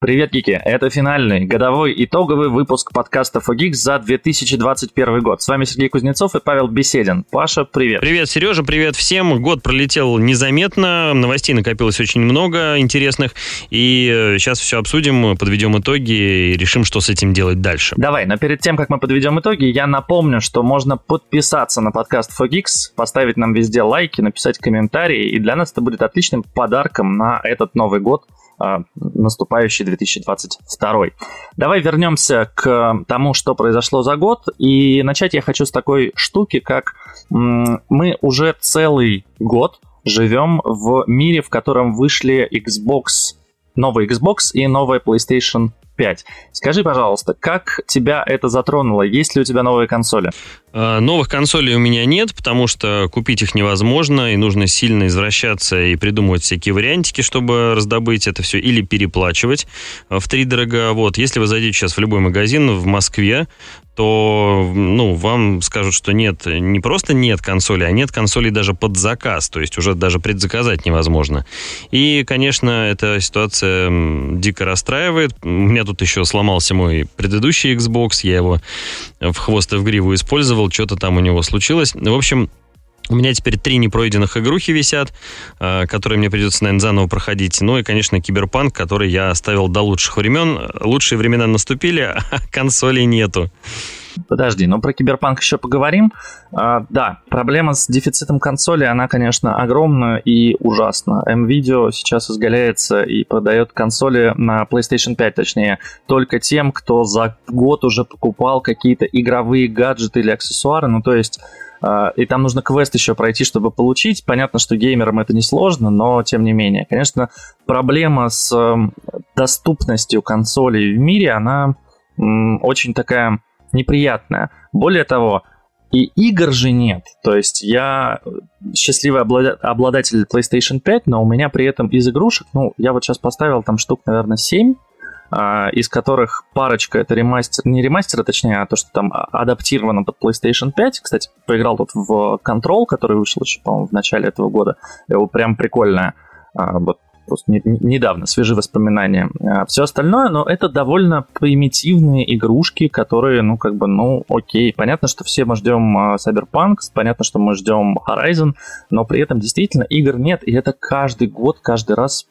Привет, Гики! Это финальный, годовой, итоговый выпуск подкаста FOGIX за 2021 год. С вами Сергей Кузнецов и Павел Беседин. Паша, привет! Привет, Сережа, привет всем! Год пролетел незаметно, новостей накопилось очень много интересных, и сейчас э, все обсудим, подведем итоги и решим, что с этим делать дальше. Давай, но перед тем, как мы подведем итоги, я напомню, что можно подписаться на подкаст FOGIX, поставить нам везде лайки, написать комментарии, и для нас это будет отличным подарком на этот Новый год – наступающий 2022. Давай вернемся к тому, что произошло за год. И начать я хочу с такой штуки, как мы уже целый год живем в мире, в котором вышли Xbox, новый Xbox и новая PlayStation 5. Скажи, пожалуйста, как тебя это затронуло? Есть ли у тебя новые консоли? А, новых консолей у меня нет, потому что купить их невозможно, и нужно сильно извращаться и придумывать всякие вариантики, чтобы раздобыть это все, или переплачивать в три дорого. Вот, если вы зайдете сейчас в любой магазин в Москве, то ну, вам скажут, что нет, не просто нет консоли, а нет консолей даже под заказ, то есть уже даже предзаказать невозможно. И, конечно, эта ситуация дико расстраивает. У меня тут еще сломался мой предыдущий Xbox, я его в хвост и в гриву использовал, что-то там у него случилось. В общем, у меня теперь три непройденных игрухи висят, э, которые мне придется, наверное, заново проходить. Ну и, конечно, Киберпанк, который я оставил до лучших времен. Лучшие времена наступили, а консолей нету. Подожди, ну про Киберпанк еще поговорим. А, да, проблема с дефицитом консоли, она, конечно, огромная и ужасна. M-Video сейчас изгаляется и продает консоли на PlayStation 5, точнее, только тем, кто за год уже покупал какие-то игровые гаджеты или аксессуары. Ну, то есть и там нужно квест еще пройти, чтобы получить. Понятно, что геймерам это несложно, но тем не менее. Конечно, проблема с эм, доступностью консолей в мире, она очень такая неприятная. Более того, и игр же нет. То есть я счастливый обладатель PlayStation 5, но у меня при этом из игрушек, ну, я вот сейчас поставил там штук, наверное, 7, а, из которых парочка это ремастер, не ремастер, а точнее, а то, что там адаптировано под PlayStation 5. Кстати, поиграл тут в Control, который вышел еще, по-моему, в начале этого года. Его прям прикольно. А, вот просто не, недавно, свежие воспоминания. А, все остальное, но это довольно примитивные игрушки, которые, ну, как бы, ну, окей. Понятно, что все мы ждем Cyberpunk, понятно, что мы ждем Horizon, но при этом действительно игр нет, и это каждый год, каждый раз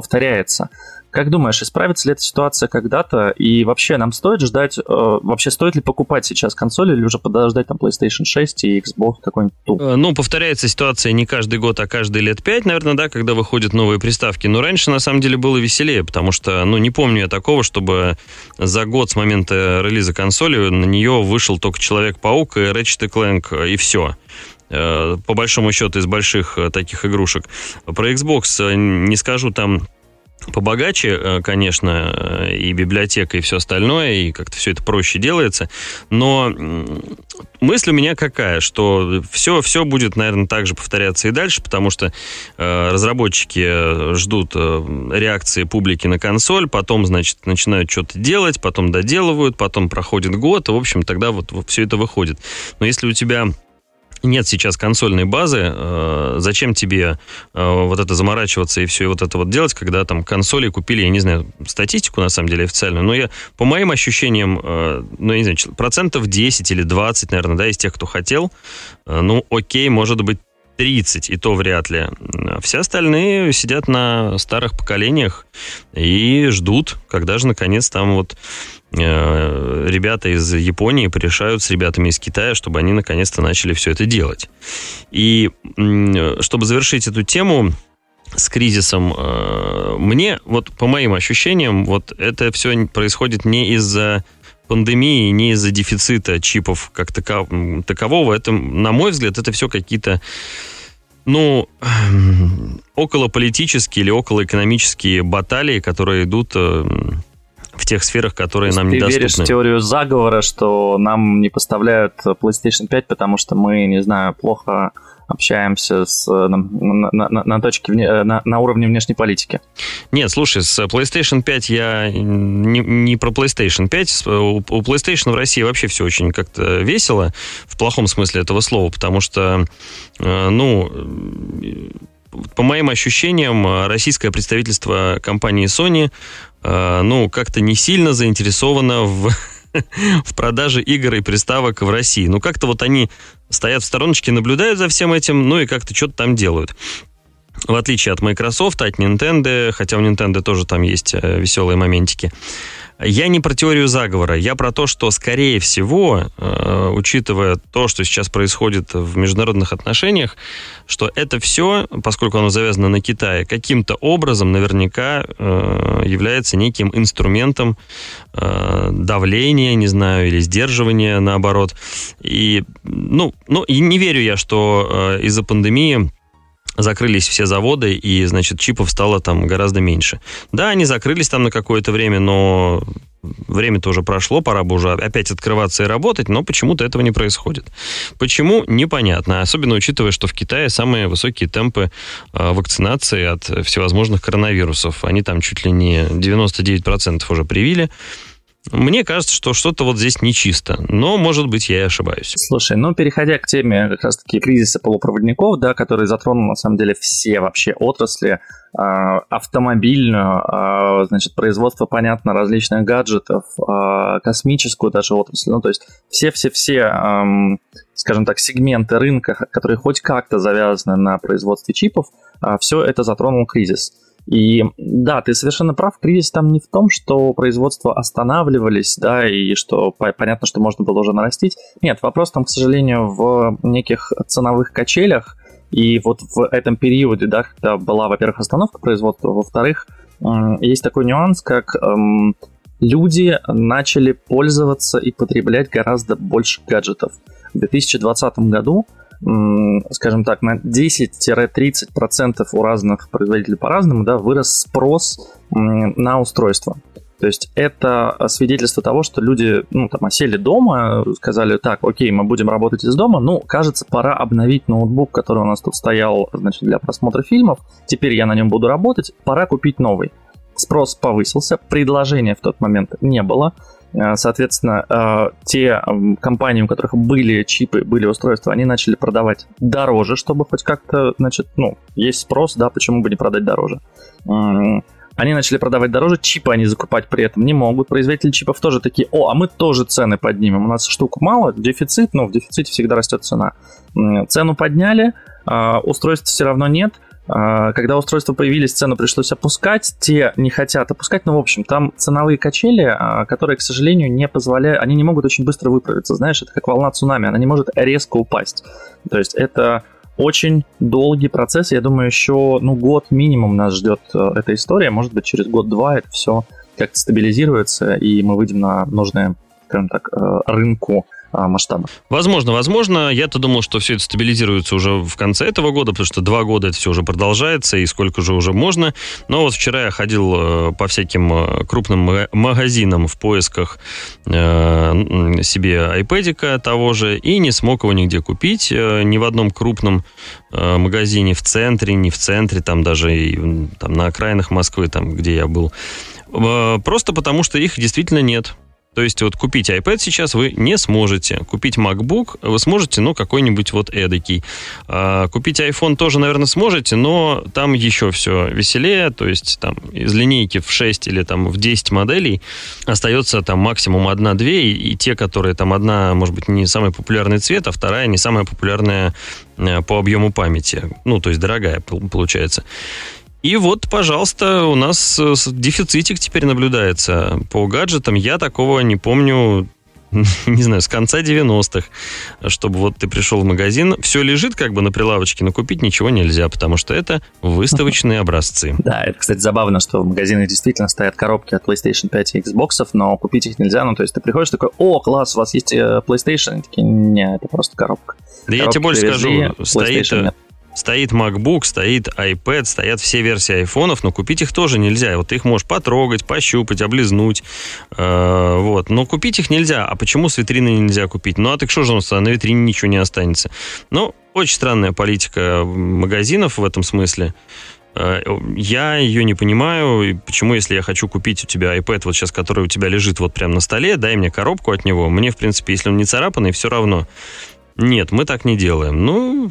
повторяется. Как думаешь, исправится ли эта ситуация когда-то? И вообще нам стоит ждать, э, вообще стоит ли покупать сейчас консоли или уже подождать там PlayStation 6 и Xbox какой-нибудь? Э, ну, повторяется ситуация не каждый год, а каждые лет пять, наверное, да, когда выходят новые приставки. Но раньше, на самом деле, было веселее, потому что, ну, не помню я такого, чтобы за год с момента релиза консоли на нее вышел только Человек-паук и Ratchet Clank, и все э, по большому счету из больших э, таких игрушек. Про Xbox не скажу там побогаче, э, конечно, э, и библиотека, и все остальное, и как-то все это проще делается. Но мысль у меня какая, что все, все будет, наверное, так же повторяться и дальше, потому что э, разработчики ждут реакции публики на консоль, потом, значит, начинают что-то делать, потом доделывают, потом проходит год, и, в общем, тогда вот, вот все это выходит. Но если у тебя нет сейчас консольной базы, э, зачем тебе э, вот это заморачиваться и все и вот это вот делать, когда там консоли купили, я не знаю, статистику на самом деле официальную, но я, по моим ощущениям, э, ну, я не знаю, процентов 10 или 20, наверное, да, из тех, кто хотел, ну, окей, может быть, 30, и то вряд ли. Все остальные сидят на старых поколениях и ждут, когда же, наконец, там вот Э, ребята из Японии порешают с ребятами из Китая, чтобы они наконец-то начали все это делать. И чтобы завершить эту тему, с кризисом. Э, мне, вот по моим ощущениям, вот это все происходит не из-за пандемии, не из-за дефицита чипов как такового. Это, на мой взгляд, это все какие-то ну, около политические или около экономические баталии, которые идут э, в тех сферах, которые нам недоступны. Ты веришь в теорию заговора, что нам не поставляют PlayStation 5, потому что мы, не знаю, плохо общаемся с, на, на, на, на, точке, на, на уровне внешней политики. Нет, слушай, с PlayStation 5 я не, не про PlayStation 5. У, у PlayStation в России вообще все очень как-то весело, в плохом смысле этого слова, потому что, э, ну, по моим ощущениям, российское представительство компании Sony, ну, как-то не сильно заинтересовано в в продаже игр и приставок в России. Ну, как-то вот они стоят в стороночке, наблюдают за всем этим, ну и как-то что-то там делают. В отличие от Microsoft, от Nintendo, хотя у Nintendo тоже там есть э, веселые моментики. Я не про теорию заговора, я про то, что, скорее всего, э, учитывая то, что сейчас происходит в международных отношениях, что это все, поскольку оно завязано на Китае, каким-то образом наверняка э, является неким инструментом э, давления, не знаю, или сдерживания, наоборот. И, ну, ну, и не верю я, что из-за пандемии закрылись все заводы, и, значит, чипов стало там гораздо меньше. Да, они закрылись там на какое-то время, но время тоже прошло, пора бы уже опять открываться и работать, но почему-то этого не происходит. Почему? Непонятно. Особенно учитывая, что в Китае самые высокие темпы э, вакцинации от всевозможных коронавирусов. Они там чуть ли не 99% уже привили. Мне кажется, что что-то вот здесь нечисто, но, может быть, я и ошибаюсь. Слушай, ну, переходя к теме как раз-таки кризиса полупроводников, да, который затронул, на самом деле, все вообще отрасли, э, автомобильную, э, значит, производство, понятно, различных гаджетов, э, космическую даже отрасль, ну, то есть все-все-все, скажем так, сегменты рынка, которые хоть как-то завязаны на производстве чипов, все это затронул кризис. И да, ты совершенно прав, кризис там не в том, что производства останавливались, да, и что понятно, что можно было уже нарастить. Нет, вопрос там, к сожалению, в неких ценовых качелях, и вот в этом периоде, да, когда была, во-первых, остановка производства, во-вторых, есть такой нюанс, как эм, люди начали пользоваться и потреблять гораздо больше гаджетов. В 2020 году скажем так, на 10-30% у разных производителей по-разному, да, вырос спрос на устройство. То есть это свидетельство того, что люди, ну, там, осели дома, сказали, так, окей, мы будем работать из дома, ну, кажется, пора обновить ноутбук, который у нас тут стоял, значит, для просмотра фильмов, теперь я на нем буду работать, пора купить новый. Спрос повысился, предложения в тот момент не было, соответственно, э, те компании, у которых были чипы, были устройства, они начали продавать дороже, чтобы хоть как-то, значит, ну, есть спрос, да, почему бы не продать дороже. Они начали продавать дороже, чипы они закупать при этом не могут. Производители чипов тоже такие, о, а мы тоже цены поднимем. У нас штук мало, дефицит, но в дефиците всегда растет цена. Цену подняли, а устройств все равно нет – когда устройства появились, цену пришлось опускать. Те не хотят опускать, но, в общем, там ценовые качели, а, которые, к сожалению, не позволяют, они не могут очень быстро выправиться. Знаешь, это как волна цунами, она не может резко упасть. То есть это очень долгий процесс. Я думаю, еще ну, год минимум нас ждет э, эта история. Может быть, через год-два это все как-то стабилизируется, и мы выйдем на нужное, скажем так, э, рынку а, масштабов. Возможно, возможно. Я-то думал, что все это стабилизируется уже в конце этого года, потому что два года это все уже продолжается, и сколько же уже можно. Но вот вчера я ходил э, по всяким э, крупным магазинам в поисках э, себе iPad того же, и не смог его нигде купить, ни в одном крупном магазине в центре, не в центре, там даже и там, на окраинах Москвы, там, где я был. Просто потому, что их действительно нет. То есть вот купить iPad сейчас вы не сможете. Купить MacBook вы сможете, ну, какой-нибудь вот эдакий. А, купить iPhone тоже, наверное, сможете, но там еще все веселее. То есть там из линейки в 6 или там в 10 моделей остается там максимум одна-две, и, и те, которые там одна, может быть, не самый популярный цвет, а вторая не самая популярная э, по объему памяти. Ну, то есть дорогая получается. И вот, пожалуйста, у нас э, дефицитик теперь наблюдается по гаджетам. Я такого не помню не знаю, с конца 90-х, чтобы вот ты пришел в магазин, все лежит как бы на прилавочке, но купить ничего нельзя, потому что это выставочные образцы. Да, это, кстати, забавно, что в магазинах действительно стоят коробки от PlayStation 5 и Xbox, но купить их нельзя. Ну, то есть ты приходишь такой, о, класс, у вас есть э, PlayStation? Они такие, не, это просто коробка. Да Коробки я тебе больше скажу, стоит, нет. Стоит MacBook, стоит iPad, стоят все версии айфонов, но купить их тоже нельзя. Вот ты их можешь потрогать, пощупать, облизнуть. Э, вот. Но купить их нельзя. А почему с витрины нельзя купить? Ну, а так что же у нас на витрине ничего не останется? Ну, очень странная политика магазинов в этом смысле. Э, я ее не понимаю, почему, если я хочу купить у тебя iPad, вот сейчас, который у тебя лежит вот прямо на столе, дай мне коробку от него. Мне, в принципе, если он не царапанный, все равно. Нет, мы так не делаем. Ну,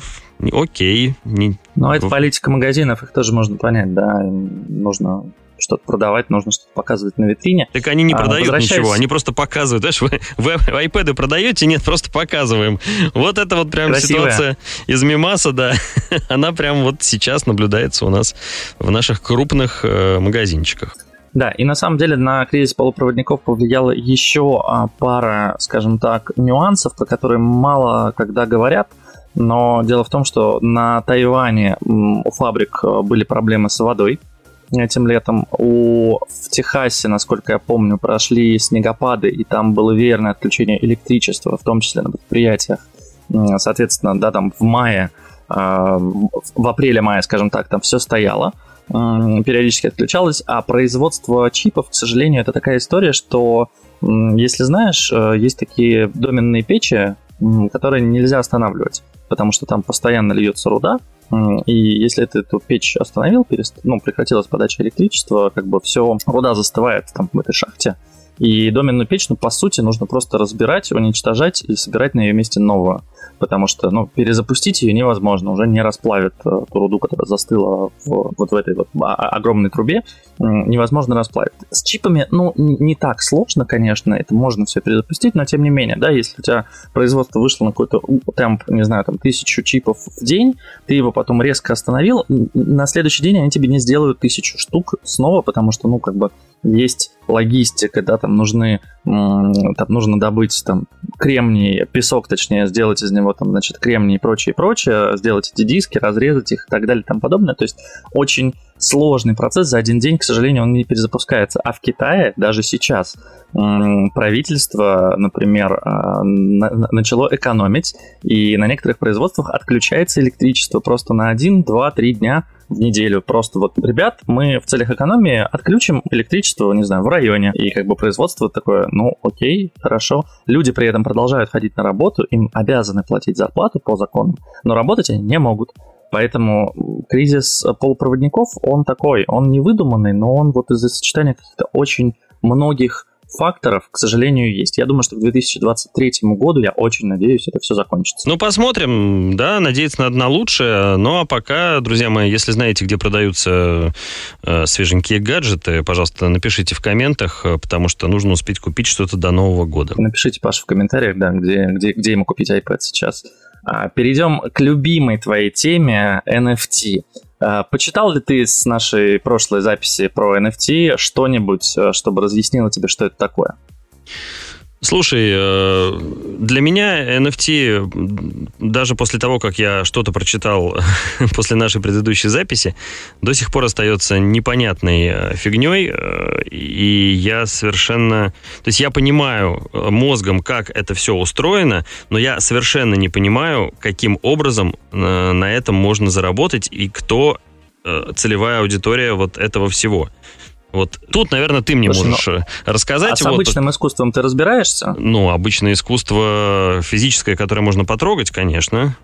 окей, не, Но это политика магазинов, их тоже можно понять, да, им нужно что-то продавать, нужно что-то показывать на витрине. Так они не а, продают ничего, они просто показывают. Знаешь, вы, вы, вы iPad продаете? Нет, просто показываем. Вот это вот прям Красивая. ситуация из Мимаса, да. Она прям вот сейчас наблюдается у нас в наших крупных э, магазинчиках. Да, и на самом деле на кризис полупроводников повлияла еще а, пара, скажем так, нюансов, про которые мало когда говорят. Но дело в том, что на Тайване у фабрик э, были проблемы с водой этим летом. У, в Техасе, насколько я помню, прошли снегопады, и там было верное отключение электричества, в том числе на предприятиях. Соответственно, да, там в мае, а, в апреле-мае, скажем так, там все стояло периодически отключалось, а производство чипов, к сожалению, это такая история, что, если знаешь, э, есть такие доменные печи, которые нельзя останавливать, потому что там постоянно льется руда, и если ты эту печь остановил, перест... ну, прекратилась подача электричества, как бы все, вода застывает там в этой шахте. И доменную печь, ну, по сути, нужно просто разбирать, уничтожать и собирать на ее месте новую потому что, ну, перезапустить ее невозможно, уже не расплавит э, ту руду, которая застыла в, вот в этой вот огромной трубе, невозможно расплавить. С чипами, ну, не так сложно, конечно, это можно все перезапустить, но тем не менее, да, если у тебя производство вышло на какой-то темп, не знаю, там, тысячу чипов в день, ты его потом резко остановил, на следующий день они тебе не сделают тысячу штук снова, потому что, ну, как бы есть логистика, да, там нужны, там нужно добыть там кремний, песок, точнее, сделать из него там, значит, кремний и прочее, прочее, сделать эти диски, разрезать их и так далее и тому подобное. То есть очень сложный процесс, за один день, к сожалению, он не перезапускается. А в Китае даже сейчас правительство, например, а, начало экономить, и на некоторых производствах отключается электричество просто на 1, 2, 3 дня в неделю. Просто вот, ребят, мы в целях экономии отключим электричество, не знаю, в районе. И как бы производство такое, ну, окей, хорошо. Люди при этом продолжают ходить на работу, им обязаны платить зарплату по закону, но работать они не могут. Поэтому кризис полупроводников, он такой, он не выдуманный, но он вот из-за сочетания каких-то очень многих факторов, к сожалению, есть. Я думаю, что к 2023 году, я очень надеюсь, это все закончится. Ну, посмотрим, да, надеяться надо на лучшее. Ну, а пока, друзья мои, если знаете, где продаются э, свеженькие гаджеты, пожалуйста, напишите в комментах, э, потому что нужно успеть купить что-то до Нового года. Напишите, Паша, в комментариях, да, где, где, где ему купить iPad сейчас. А, перейдем к любимой твоей теме NFT. А, почитал ли ты с нашей прошлой записи про NFT что-нибудь, э, чтобы разъяснило тебе, что это такое? Слушай, э, для меня NFT, даже после того, как я что-то прочитал после нашей предыдущей записи, до сих пор остается непонятной э, фигней, э, и я совершенно... То есть я понимаю мозгом, как это все устроено, но я совершенно не понимаю, каким образом на этом можно заработать и кто целевая аудитория вот этого всего. Вот тут, наверное, ты мне Слушай, можешь ну, рассказать. А с вот, обычным искусством ты разбираешься? Ну, обычное искусство физическое, которое можно потрогать, конечно.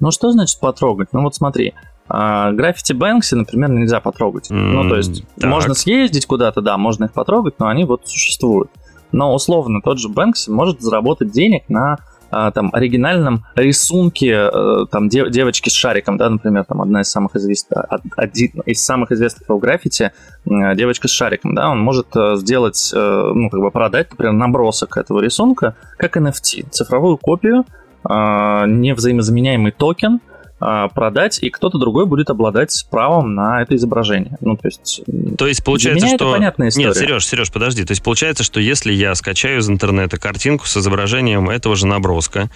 Ну, что значит потрогать? Ну, вот смотри. А, граффити Бэнкси, например, нельзя потрогать. Mm, ну, то есть, так. можно съездить куда-то, да, можно их потрогать, но они вот существуют. Но, условно, тот же Бэнкси может заработать денег на там оригинальном рисунке э, там дев, девочки с шариком, да, например, там одна из самых известных, один из самых известных в граффити девочка с шариком, да, он может э, сделать, э, ну, как бы продать, например, набросок этого рисунка как NFT, цифровую копию, а, невзаимозаменяемый токен, а, продать, и кто-то другой будет обладать правом на это изображение. Ну, то есть... То есть получается, что... это понятная история. Нет, Сереж, Сереж, подожди. То есть получается, что если я скачаю из интернета картинку с изображением этого же наброска,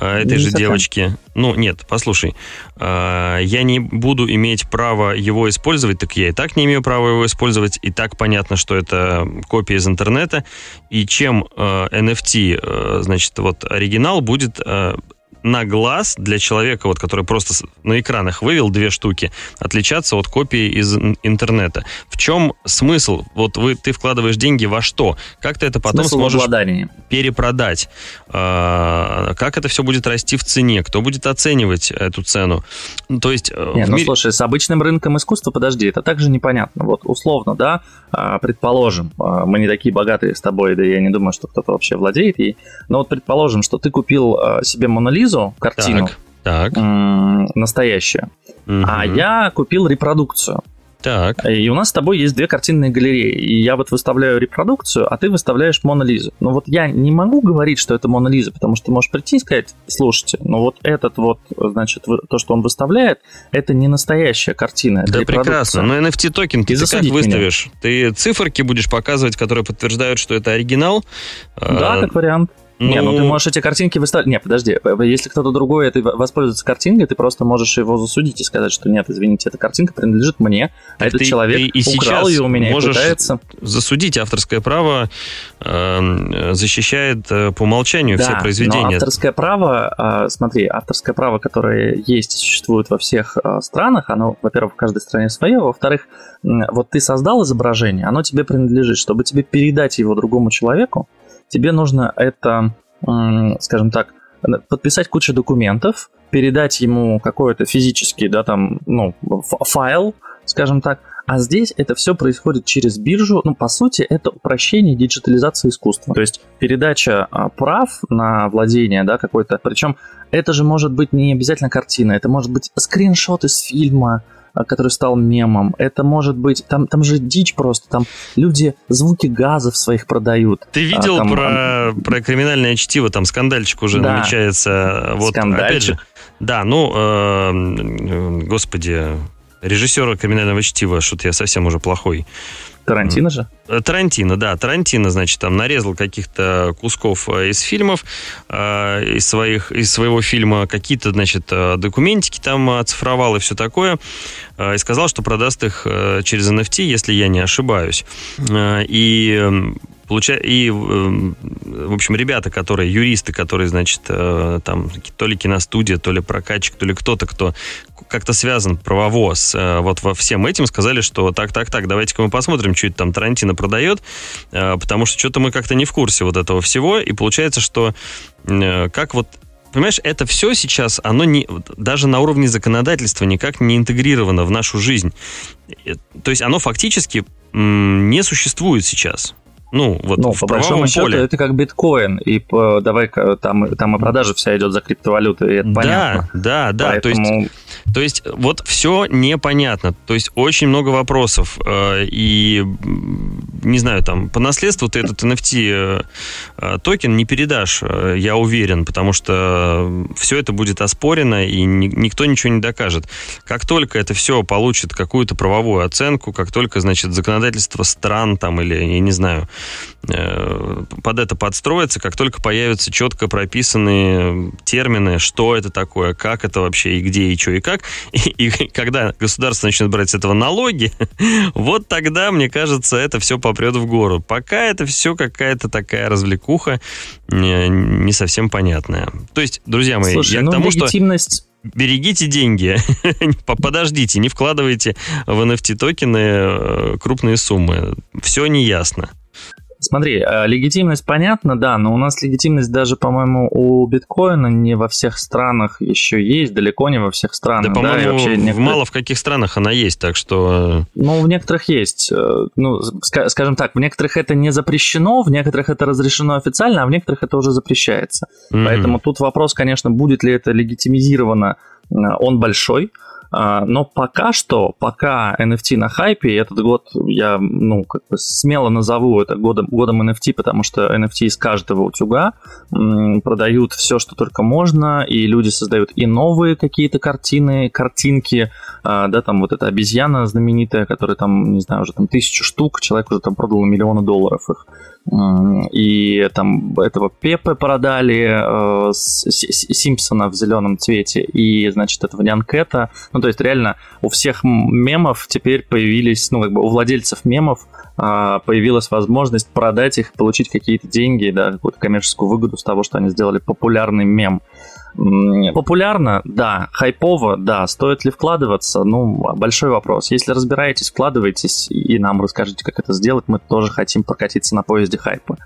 а, этой не же совсем. девочки... Ну, нет, послушай. А, я не буду иметь права его использовать, так я и так не имею права его использовать, и так понятно, что это копия из интернета, и чем NFT, значит, вот оригинал будет на глаз для человека, вот, который просто на экранах вывел две штуки, отличаться от копии из интернета. В чем смысл? Вот вы, ты вкладываешь деньги во что? Как ты это потом смысл сможешь перепродать? А, как это все будет расти в цене? Кто будет оценивать эту цену? То есть... Э, не, ну мире... слушай, с обычным рынком искусства, подожди, это также непонятно. Вот условно, да, а, предположим, а, мы не такие богатые с тобой, да я не думаю, что кто-то вообще владеет ей, но вот предположим, что ты купил себе Монолизу, Лизу картину. Так. так. настоящая. Угу. А я купил репродукцию. Так. И у нас с тобой есть две картинные галереи. И я вот выставляю репродукцию, а ты выставляешь Мона Лизу. Но вот я не могу говорить, что это Мона Лиза, потому что ты можешь прийти и сказать, слушайте, но вот этот вот, значит, то, что он выставляет, это не настоящая картина. Это да прекрасно. Но NFT токен ты, ты как выставишь? Меня. Ты циферки будешь показывать, которые подтверждают, что это оригинал? Да, а... как вариант. Ну... Не, ну ты можешь эти картинки выставить. Не, подожди, если кто-то другой это воспользуется картинкой, ты просто можешь его засудить и сказать, что нет, извините, эта картинка принадлежит мне, а этот ты, человек ты и украл ее у меня можешь и пытается. Засудить авторское право э, защищает э, по умолчанию да, все произведения. Но авторское право, э, смотри, авторское право, которое есть и существует во всех э, странах, оно, во-первых, в каждой стране свое, во-вторых, э, вот ты создал изображение, оно тебе принадлежит, чтобы тебе передать его другому человеку тебе нужно это, скажем так, подписать кучу документов, передать ему какой-то физический, да, там, ну, файл, скажем так, а здесь это все происходит через биржу. Ну, по сути, это упрощение диджитализации искусства. То есть передача а, прав на владение, да, какой-то. Причем это же может быть не обязательно картина, это может быть скриншот из фильма, а, который стал мемом. Это может быть... Там, там же дичь просто. Там люди звуки газов своих продают. Ты видел а, там, про, про криминальное чтиво? Там скандальчик уже да. намечается. Вот, скандальчик. опять же, да, ну, э, господи, режиссера криминального чтива, что-то я совсем уже плохой. Тарантино же? Э, Тарантино, да. Тарантино, значит, там нарезал каких-то кусков э, из фильмов, э, из, своих, из своего фильма, какие-то, значит, документики там оцифровал и все такое, и сказал, что продаст их через NFT, если я не ошибаюсь. И Получа... И, в общем, ребята, которые, юристы, которые, значит, там, то ли киностудия, то ли прокатчик, то ли кто-то, кто как-то связан правово с э, вот во всем этим, сказали, что так, так, так, давайте-ка мы посмотрим, что это там Тарантино продает, э, потому что что-то мы как-то не в курсе вот этого всего, и получается, что э, как вот Понимаешь, это все сейчас, оно не, даже на уровне законодательства никак не интегрировано в нашу жизнь. То есть оно фактически не существует сейчас. Ну, вот ну, в по большому счету, поле. это как биткоин, и по, давай там, там и продажа вся идет за криптовалюты, и это да, понятно. Да, да, Поэтому... то есть то есть вот все непонятно. То есть очень много вопросов. Э, и, не знаю, там, по наследству ты этот NFT э, э, токен не передашь, я уверен, потому что все это будет оспорено, и никто ничего не докажет. Как только это все получит какую-то правовую оценку, как только, значит, законодательство стран там или, я не знаю, под это подстроится, как только появятся четко прописанные термины, что это такое, как это вообще, и где, и что, и как, и, и когда государство начнет брать с этого налоги, вот тогда, мне кажется, это все попрет в гору. Пока это все какая-то такая развлекуха не, не совсем понятная. То есть, друзья мои, Слушай, я ну, к тому, легитимность... что берегите деньги, подождите, не вкладывайте в NFT токены э, крупные суммы. Все неясно. Смотри, э, легитимность понятна, да, но у нас легитимность даже, по-моему, у биткоина не во всех странах еще есть, далеко не во всех странах. Да, по-моему, да, вообще некоторые... мало в каких странах она есть, так что... Ну, в некоторых есть. Э, ну, скажем так, в некоторых это не запрещено, в некоторых это разрешено официально, а в некоторых это уже запрещается. Mm-hmm. Поэтому тут вопрос, конечно, будет ли это легитимизировано, э, он большой, но пока что, пока NFT на хайпе, этот год я, ну, как бы смело назову это годом, годом NFT, потому что NFT из каждого утюга продают все, что только можно, и люди создают и новые какие-то картины, картинки, а, да, там вот эта обезьяна знаменитая, которая там, не знаю, уже там тысячу штук, человек уже там продал миллионы долларов их. И там этого Пепе продали, э, Симпсона в зеленом цвете, и, значит, этого Нянкета. Ну, то есть, реально, у всех мемов теперь появились, ну, как бы у владельцев мемов э, появилась возможность продать их, получить какие-то деньги, да, какую-то коммерческую выгоду с того, что они сделали популярный мем. Популярно, да. Хайпово, да. Стоит ли вкладываться? Ну, большой вопрос. Если разбираетесь, вкладывайтесь и нам расскажите, как это сделать. Мы тоже хотим прокатиться на поезде хайпа.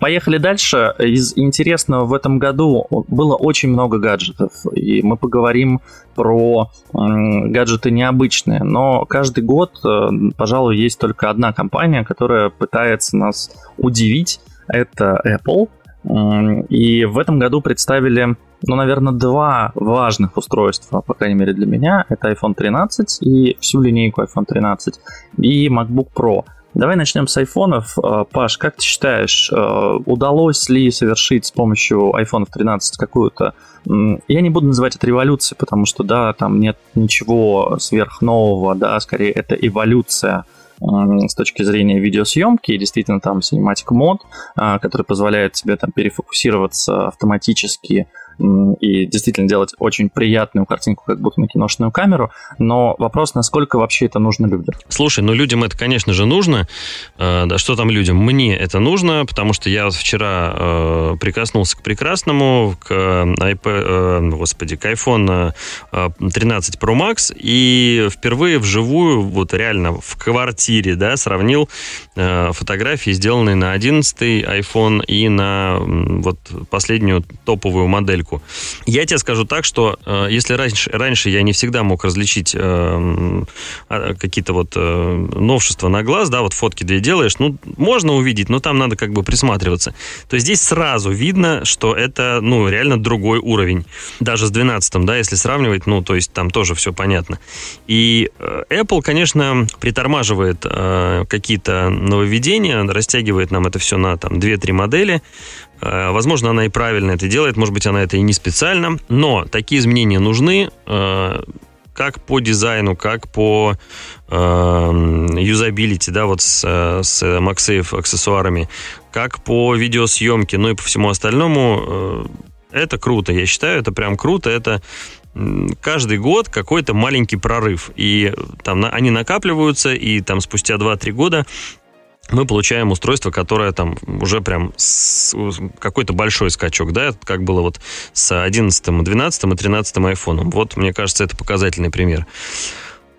Поехали дальше. Из интересного в этом году было очень много гаджетов, и мы поговорим про гаджеты необычные. Но каждый год, э, пожалуй, есть только одна компания, которая пытается нас удивить. Это Apple – и в этом году представили ну, наверное, два важных устройства, по крайней мере для меня. Это iPhone 13 и всю линейку iPhone 13 и MacBook Pro. Давай начнем с айфонов. Э, Паш, как ты считаешь, э, удалось ли совершить с помощью iPhone 13 какую-то... Я не буду называть это революцией, потому что, да, там нет ничего сверхнового, да, скорее это эволюция с точки зрения видеосъемки, и действительно там Cinematic Mode, э, который позволяет тебе там перефокусироваться автоматически и действительно делать очень приятную картинку, как будто на киношную камеру, но вопрос, насколько вообще это нужно людям. Слушай, ну людям это, конечно же, нужно. Э, да, что там людям? Мне это нужно, потому что я вчера э, прикоснулся к прекрасному, к iPad, э, господи, к iPhone 13 Pro Max, и впервые вживую, вот реально в квартире, да, сравнил фотографии, сделанные на 11 iPhone и на вот последнюю топовую модель модельку. Я тебе скажу так, что э, если раньше, раньше я не всегда мог различить э, а, какие-то вот э, новшества на глаз, да, вот фотки две делаешь, ну, можно увидеть, но там надо как бы присматриваться. То здесь сразу видно, что это, ну, реально другой уровень. Даже с 12 да, если сравнивать, ну, то есть там тоже все понятно. И э, Apple, конечно, притормаживает э, какие-то нововведения, растягивает нам это все на там 2-3 модели, возможно, она и правильно это делает, может быть, она это и не специально, но такие изменения нужны э, как по дизайну, как по э, юзабилити, да, вот с, с MagSafe аксессуарами, как по видеосъемке, ну и по всему остальному. Это круто, я считаю, это прям круто, это каждый год какой-то маленький прорыв. И там они накапливаются, и там спустя 2-3 года мы получаем устройство, которое там уже прям какой-то большой скачок, да, как было вот с 11, 12 и 13 айфоном. Вот, мне кажется, это показательный пример.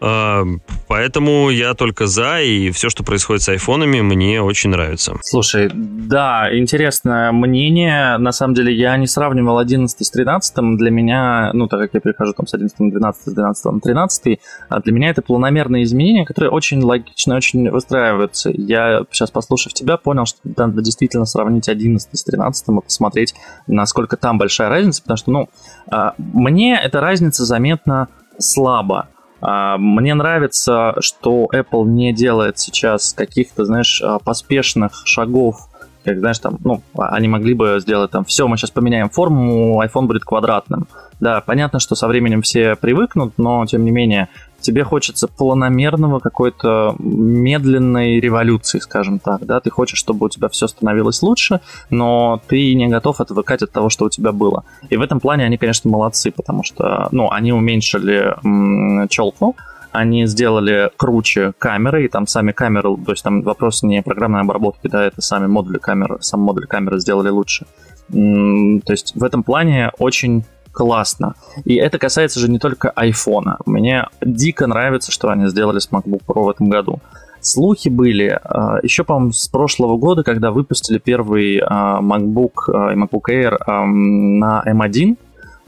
А, поэтому я только за, и все, что происходит с айфонами, мне очень нравится. Слушай, да, интересное мнение. На самом деле, я не сравнивал 11 с 13. Для меня, ну, так как я перехожу там с 11 на 12, с 12 на 13, а для меня это планомерные изменения, которые очень логично, очень выстраиваются. Я сейчас, послушав тебя, понял, что надо действительно сравнить 11 с 13 и посмотреть, насколько там большая разница, потому что, ну, а, мне эта разница заметна слабо. А, мне нравится, что Apple не делает сейчас каких-то, знаешь, а, поспешных шагов, как, знаешь, там, ну, они могли бы сделать там, все, мы сейчас поменяем форму, iPhone будет квадратным. Да, понятно, что со временем все привыкнут, но, тем не менее, тебе хочется планомерного какой-то медленной революции, скажем так, да, ты хочешь, чтобы у тебя все становилось лучше, но ты не готов отвыкать от того, что у тебя было. И в этом плане они, конечно, молодцы, потому что, ну, они уменьшили м- челку, они сделали круче камеры, и там сами камеры, то есть там вопрос не программной обработки, да, это сами модули камеры, сам модуль камеры сделали лучше. То есть в этом плане очень классно. И это касается же не только iPhone. Мне дико нравится, что они сделали с MacBook Pro в этом году. Слухи были а, еще, по-моему, с прошлого года, когда выпустили первый а, MacBook а, и MacBook Air на M1,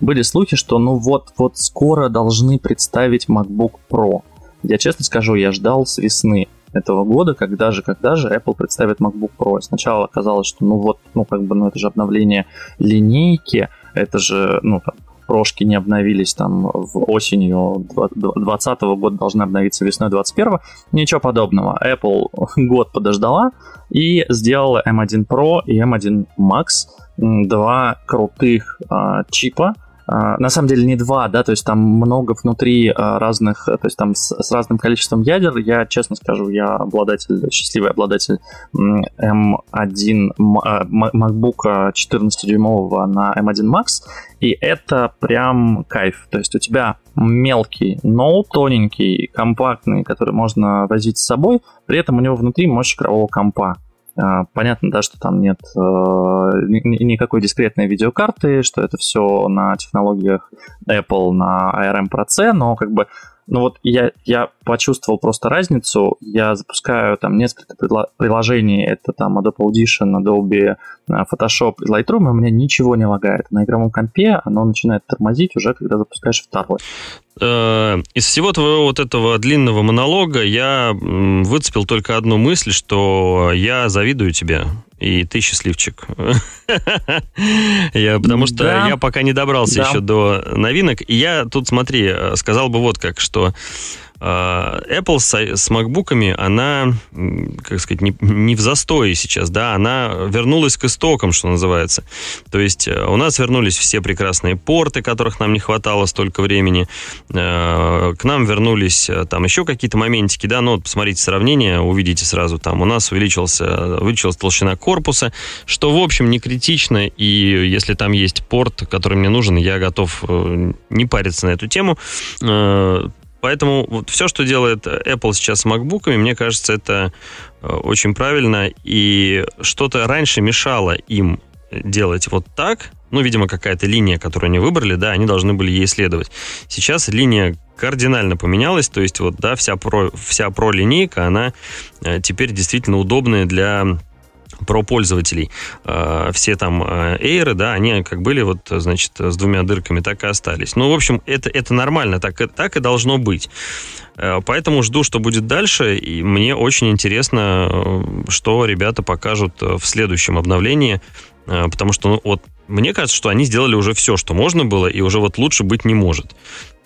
были слухи, что ну вот-вот скоро должны представить MacBook Pro. Я честно скажу, я ждал с весны этого года, когда же, когда же Apple представит MacBook Pro. Сначала казалось, что ну вот, ну как бы, ну это же обновление линейки, это же, ну, там, прошки не обновились там в осенью 2020 года, должны обновиться весной 2021. Ничего подобного. Apple год подождала и сделала M1 Pro и M1 Max, два крутых а, чипа, на самом деле не два, да, то есть там много внутри а, разных, то есть там с, с разным количеством ядер. Я честно скажу, я обладатель, счастливый обладатель M1 а, MacBook 14-дюймового на M1 Max, и это прям кайф. То есть у тебя мелкий, но тоненький, компактный, который можно возить с собой, при этом у него внутри мощь игрового компа. А, понятно, да, что там нет э, никакой дискретной видеокарты, что это все на технологиях Apple, на ARM Pro но как бы ну вот я, я почувствовал просто разницу. Я запускаю там несколько приложений. Это там Adobe Audition, Adobe э, Photoshop и Lightroom, и у меня ничего не лагает. На игровом компе оно начинает тормозить уже, когда запускаешь второй. Э, из всего твоего вот этого длинного монолога я выцепил только одну мысль, что я завидую тебе. И ты счастливчик. я, потому что да. я пока не добрался да. еще до новинок. И я тут, смотри, сказал бы вот как, что Apple с, с MacBook'ами, она, как сказать, не, не в застое сейчас, да, она вернулась к истокам, что называется. То есть э, у нас вернулись все прекрасные порты, которых нам не хватало столько времени. Э, к нам вернулись э, там еще какие-то моментики, да, ну вот посмотрите сравнение, увидите сразу, там у нас увеличился, увеличилась толщина корпуса, что, в общем, не критично, и если там есть порт, который мне нужен, я готов не париться на эту тему Поэтому вот все, что делает Apple сейчас с MacBook'ами, мне кажется, это э, очень правильно. И что-то раньше мешало им делать вот так. Ну, видимо, какая-то линия, которую они выбрали, да, они должны были ей следовать. Сейчас линия кардинально поменялась, то есть вот, да, вся про, вся про линейка, она э, теперь действительно удобная для про пользователей. А, все там эйры, да, они как были вот, значит, с двумя дырками, так и остались. Ну, в общем, это, это нормально, так, так и должно быть. А, поэтому жду, что будет дальше, и мне очень интересно, что ребята покажут в следующем обновлении, потому что, ну, вот, мне кажется, что они сделали уже все, что можно было, и уже вот лучше быть не может.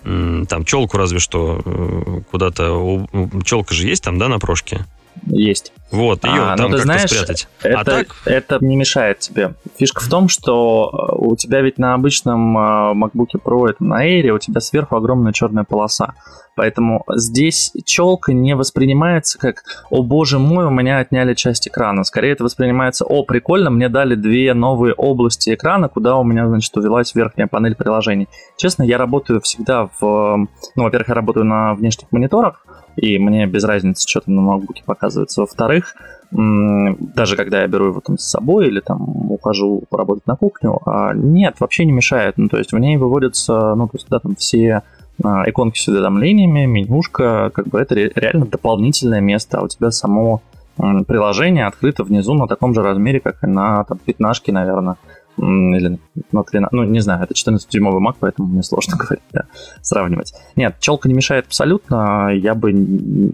Там челку разве что э, куда-то... Челка же есть там, да, на прошке? Есть. Вот, ее а, там ну, ты знаешь, спрятать. А это, а так... это не мешает тебе. Фишка в том, что э, у тебя ведь на обычном э, MacBook Pro, это на Air, у тебя сверху огромная черная полоса. Поэтому здесь челка не воспринимается как «О боже мой, у меня отняли часть экрана». Скорее это воспринимается «О, прикольно, мне дали две новые области экрана, куда у меня, значит, увелась верхняя панель приложений». Честно, я работаю всегда в... Ну, во-первых, я работаю на внешних мониторах, и мне без разницы, что там на ноутбуке показывается. Во-вторых, даже когда я беру его там с собой или там ухожу поработать на кухню, а, нет, вообще не мешает. Ну, то есть в ней выводятся, ну, то есть, да, там все а, иконки с уведомлениями, менюшка, как бы это реально дополнительное место, а у тебя само приложение открыто внизу на таком же размере, как и на там, пятнашке, наверное или на 13, ну, не знаю, это 14-дюймовый Mac, поэтому мне сложно говорить, да, сравнивать. Нет, челка не мешает абсолютно, я бы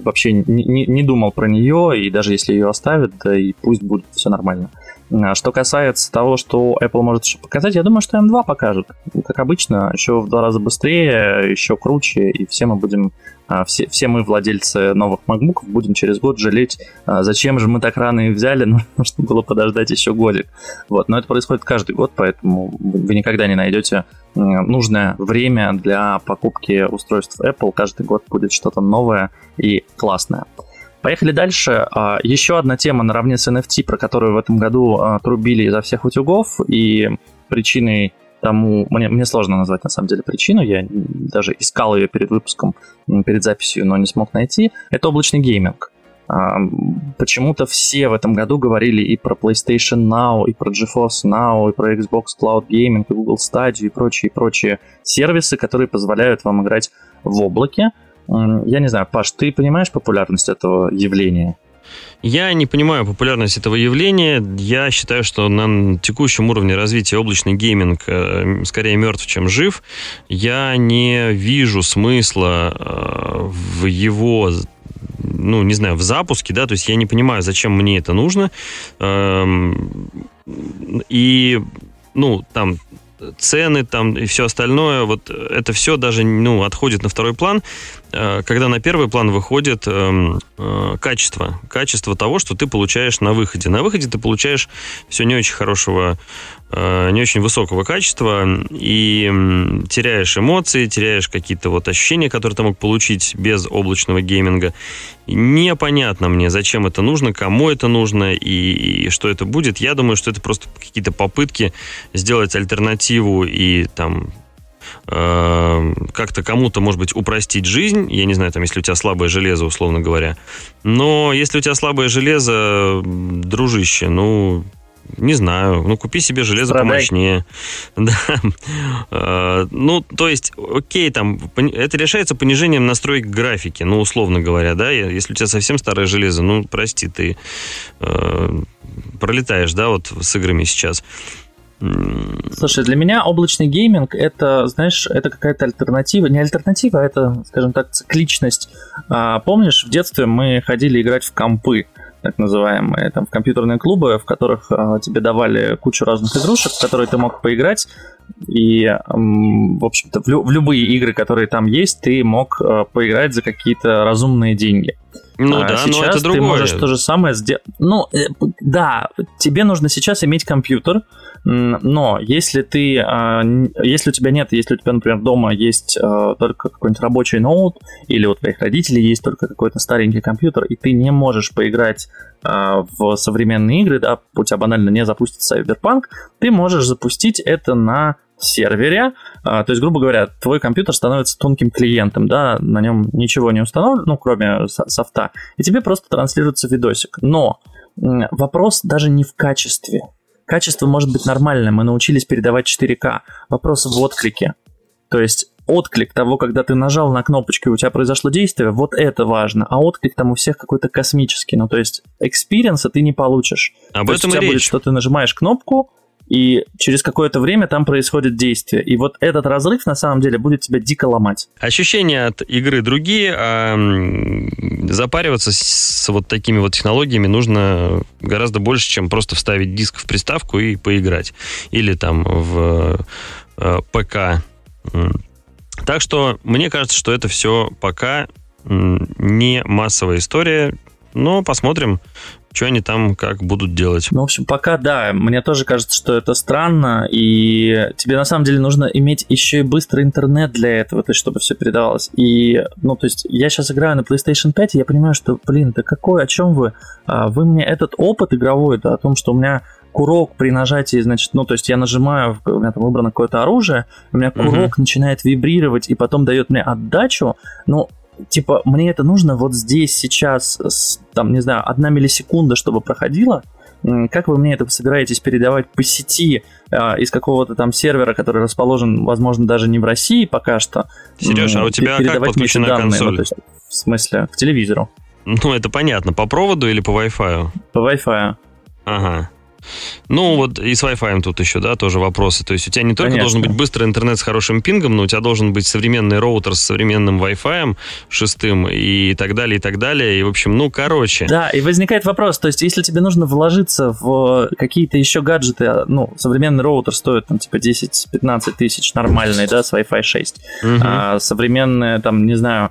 вообще не, не, не думал про нее, и даже если ее оставят, да и пусть будет все нормально. Что касается того, что Apple может еще показать, я думаю, что M2 покажет. Как обычно, еще в два раза быстрее, еще круче, и все мы будем а, все, все мы, владельцы новых MacBook, будем через год жалеть, а, зачем же мы так рано их взяли, ну, нужно было подождать еще годик. Вот. Но это происходит каждый год, поэтому вы никогда не найдете нужное время для покупки устройств Apple. Каждый год будет что-то новое и классное. Поехали дальше. А, еще одна тема наравне с NFT, про которую в этом году трубили изо всех утюгов, и причиной тому... Мне, мне сложно назвать, на самом деле, причину. Я даже искал ее перед выпуском, перед записью, но не смог найти. Это облачный гейминг. А, почему-то все в этом году говорили и про PlayStation Now, и про GeForce Now, и про Xbox Cloud Gaming, и Google Stadia, и прочие, прочие сервисы, которые позволяют вам играть в облаке. Я не знаю, Паш, ты понимаешь популярность этого явления? Я не понимаю популярность этого явления. Я считаю, что на текущем уровне развития облачный гейминг э, скорее мертв, чем жив. Я не вижу смысла э, в его ну, не знаю, в запуске, да, то есть я не понимаю, зачем мне это нужно. Эм, и, ну, там, цены там и все остальное, вот это все даже, ну, отходит на второй план. Э, когда на первый план выходит э, э, качество. Качество того, что ты получаешь на выходе. На выходе ты получаешь все не очень хорошего, э, не очень высокого качества и теряешь эмоции, теряешь какие-то вот ощущения, которые ты мог получить без облачного гейминга. Непонятно мне, зачем это нужно, кому это нужно и, и что это будет. Я думаю, что это просто какие-то попытки сделать альтернативу и там Э, как-то кому-то, может быть, упростить жизнь. Я не знаю, там, если у тебя слабое железо, условно говоря. Но если у тебя слабое железо, дружище, ну, не знаю. Ну, купи себе железо Продай. помощнее. Да. Э, ну, то есть, окей, там, это решается понижением настроек графики, ну, условно говоря, да, если у тебя совсем старое железо, ну, прости, ты э, пролетаешь, да, вот с играми сейчас. Слушай, для меня облачный гейминг это, знаешь, это какая-то альтернатива. Не альтернатива, а это, скажем так, цикличность. А, помнишь, в детстве мы ходили играть в компы. так называемые, там, в компьютерные клубы, в которых э, тебе давали кучу разных игрушек, в которые ты мог поиграть, и, в общем-то, в, лю- в любые игры, которые там есть, ты мог э, поиграть за какие-то разумные деньги. Ну а да, сейчас но это другое. ты можешь то же самое сделать. Ну, э, да, тебе нужно сейчас иметь компьютер, но если ты, а, если у тебя нет, если у тебя, например, дома есть а, только какой-нибудь рабочий ноут, или у твоих родителей есть только какой-то старенький компьютер, и ты не можешь поиграть а, в современные игры, да, у тебя банально не запустится Cyberpunk, ты можешь запустить это на сервере, то есть, грубо говоря, твой компьютер становится тонким клиентом, да, на нем ничего не установлено, ну, кроме софта, и тебе просто транслируется видосик. Но вопрос даже не в качестве, Качество может быть нормальным, мы научились передавать 4К. Вопрос в отклике. То есть отклик того, когда ты нажал на кнопочку и у тебя произошло действие, вот это важно. А отклик там у всех какой-то космический. Ну, то есть экспириенса ты не получишь. Об то этом есть у тебя речь. будет, что ты нажимаешь кнопку, и через какое-то время там происходит действие. И вот этот разрыв на самом деле будет тебя дико ломать. Ощущения от игры другие, а запариваться с вот такими вот технологиями нужно гораздо больше, чем просто вставить диск в приставку и поиграть. Или там в э, ПК. Так что мне кажется, что это все пока не массовая история, но посмотрим, что они там как будут делать. Ну, в общем, пока да, мне тоже кажется, что это странно, и тебе на самом деле нужно иметь еще и быстрый интернет для этого, то есть чтобы все передавалось. И, ну, то есть я сейчас играю на PlayStation 5, и я понимаю, что, блин, да какой, о чем вы? А, вы мне этот опыт игровой, да, о том, что у меня курок при нажатии, значит, ну, то есть я нажимаю, у меня там выбрано какое-то оружие, у меня курок uh-huh. начинает вибрировать и потом дает мне отдачу, ну, типа, мне это нужно вот здесь, сейчас, там, не знаю, одна миллисекунда, чтобы проходило, как вы мне это собираетесь передавать по сети э, из какого-то там сервера, который расположен, возможно, даже не в России пока что? Сереж, а у тебя как подключена данные, консоль? Ну, есть, в смысле, к телевизору. Ну, это понятно. По проводу или по Wi-Fi? По Wi-Fi. Ага. Ну, вот и с Wi-Fi тут еще, да, тоже вопросы. То есть у тебя не только Конечно. должен быть быстрый интернет с хорошим пингом, но у тебя должен быть современный роутер с современным Wi-Fi шестым и так далее, и так далее. И, в общем, ну, короче. Да, и возникает вопрос, то есть если тебе нужно вложиться в какие-то еще гаджеты, а, ну, современный роутер стоит, там, типа, 10-15 тысяч нормальный, да, с Wi-Fi 6. Угу. А современные, там, не знаю,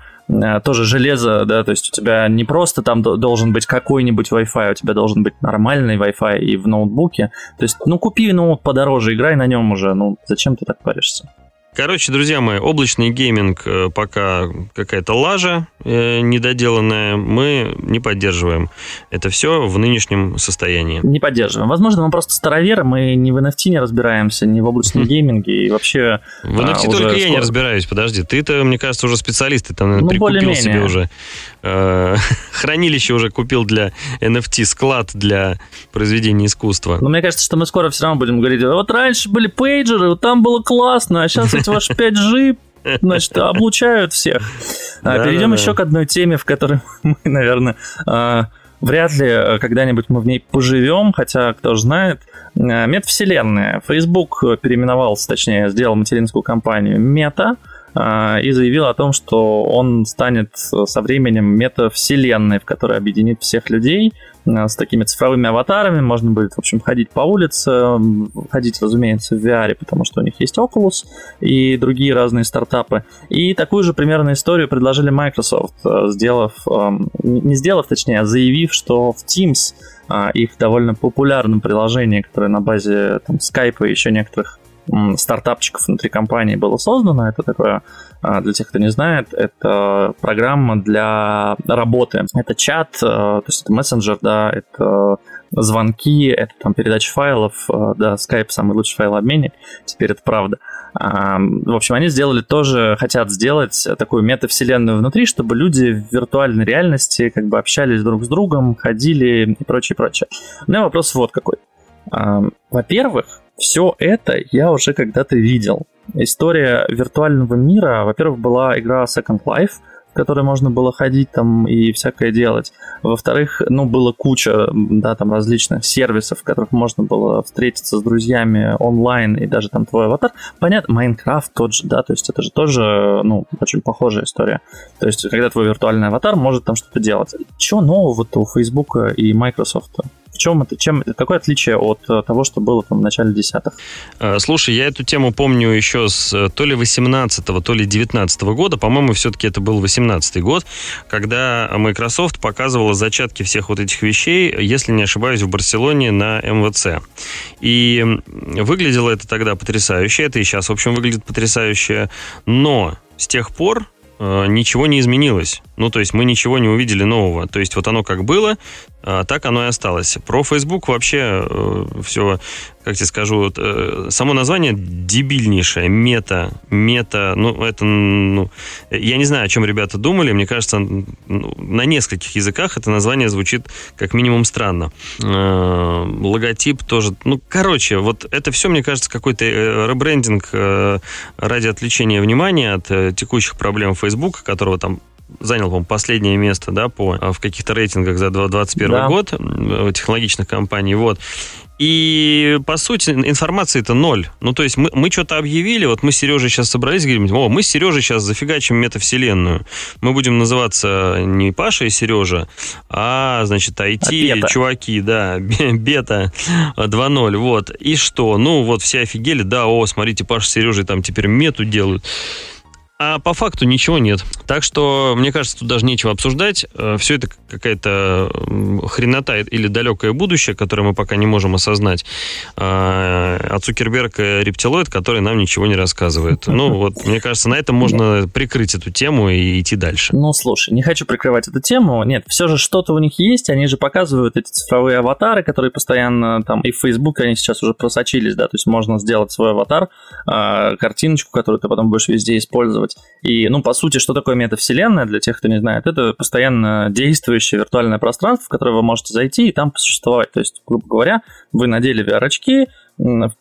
тоже железо, да, то есть у тебя не просто там должен быть какой-нибудь Wi-Fi, у тебя должен быть нормальный Wi-Fi и в ноутбуке. То есть, ну, купи ноут подороже, играй на нем уже, ну, зачем ты так паришься? Короче, друзья мои, облачный гейминг э, пока какая-то лажа э, недоделанная. Мы не поддерживаем это все в нынешнем состоянии. Не поддерживаем. Возможно, мы просто староверы, мы не в NFT не разбираемся, не в облачном гейминге и вообще... В NFT а, только я не разбираюсь, подожди. Ты-то, мне кажется, уже специалист, ты там наверное, ну, прикупил себе уже э, хранилище уже купил для NFT, склад для произведения искусства. Но мне кажется, что мы скоро все равно будем говорить, вот раньше были пейджеры, вот там было классно, а сейчас эти ваш 5G значит, облучают всех. Да, Перейдем да, еще да. к одной теме, в которой мы, наверное, а, вряд ли э, когда-нибудь мы в ней поживем, хотя, кто же знает, метавселенная. Facebook переименовался, точнее, сделал материнскую компанию Meta, а, и заявил о том, что он станет со временем метавселенной, в которой объединит всех людей а, с такими цифровыми аватарами. Можно будет, в общем, ходить по улице, ходить, разумеется, в VR, потому что у них есть Oculus и другие разные стартапы. И такую же примерно историю предложили Microsoft, а, сделав, не сделав, точнее, а заявив, что в Teams их довольно популярном приложении, которое на базе там, Skype и еще некоторых стартапчиков внутри компании было создано. Это такое, а, для тех, кто не знает, это программа для работы. Это чат, а, то есть это мессенджер, да, это звонки, это там передача файлов, а, да, Skype самый лучший файлообменник, теперь это правда. В общем, они сделали тоже, хотят сделать такую метавселенную внутри, чтобы люди в виртуальной реальности как бы общались друг с другом, ходили и прочее, прочее. У меня вопрос вот какой. Во-первых, все это я уже когда-то видел. История виртуального мира, во-первых, была игра Second Life, в которые можно было ходить там и всякое делать. Во-вторых, ну, было куча, да, там различных сервисов, в которых можно было встретиться с друзьями онлайн и даже там твой аватар. Понятно, Майнкрафт тот же, да, то есть это же тоже, ну, очень похожая история. То есть когда твой виртуальный аватар может там что-то делать. Чего нового-то у Facebook и Microsoft? Чем это? Чем, какое отличие от э, того, что было там в начале десятых? Э, слушай, я эту тему помню еще с э, то ли 18 то ли 19 года, по-моему, все-таки это был 18 год, когда Microsoft показывала зачатки всех вот этих вещей, если не ошибаюсь, в Барселоне на МВЦ. И выглядело это тогда потрясающе, это и сейчас, в общем, выглядит потрясающе, но с тех пор ничего не изменилось. Ну, то есть мы ничего не увидели нового. То есть вот оно как было, а, так оно и осталось. Про Facebook вообще э, все, как тебе скажу, э, само название дебильнейшее, мета, мета, ну, это, ну, я не знаю, о чем ребята думали, мне кажется, ну, на нескольких языках это название звучит как минимум странно. Э, логотип тоже, ну, короче, вот это все, мне кажется, какой-то ребрендинг ради отвлечения внимания от текущих проблем Facebook, которого там занял, по-моему, последнее место, да, по, а, в каких-то рейтингах за 2021 да. год технологичных компаний, вот. И, по сути, информации это ноль. Ну, то есть мы, мы что-то объявили, вот мы с Сережей сейчас собрались, говорим, о, мы с Сережей сейчас зафигачим метавселенную. Мы будем называться не Паша и Сережа, а, значит, IT-чуваки, а да, бета 2.0, вот. И что? Ну, вот все офигели, да, о, смотрите, Паша с Сережей там теперь мету делают. А по факту ничего нет. Так что, мне кажется, тут даже нечего обсуждать. Э, Все это какая-то хренота или далекое будущее, которое мы пока не можем осознать. А, Цукерберг рептилоид, который нам ничего не рассказывает. Ну, вот, мне кажется, на этом можно прикрыть эту тему и идти дальше. Ну, слушай, не хочу прикрывать эту тему. Нет, все же что-то у них есть. Они же показывают эти цифровые аватары, которые постоянно там и в Facebook они сейчас уже просочились, да, то есть можно сделать свой аватар, а, картиночку, которую ты потом будешь везде использовать делать. И, ну, по сути, что такое метавселенная, для тех, кто не знает, это постоянно действующее виртуальное пространство, в которое вы можете зайти и там посуществовать. То есть, грубо говоря, вы надели VR-очки,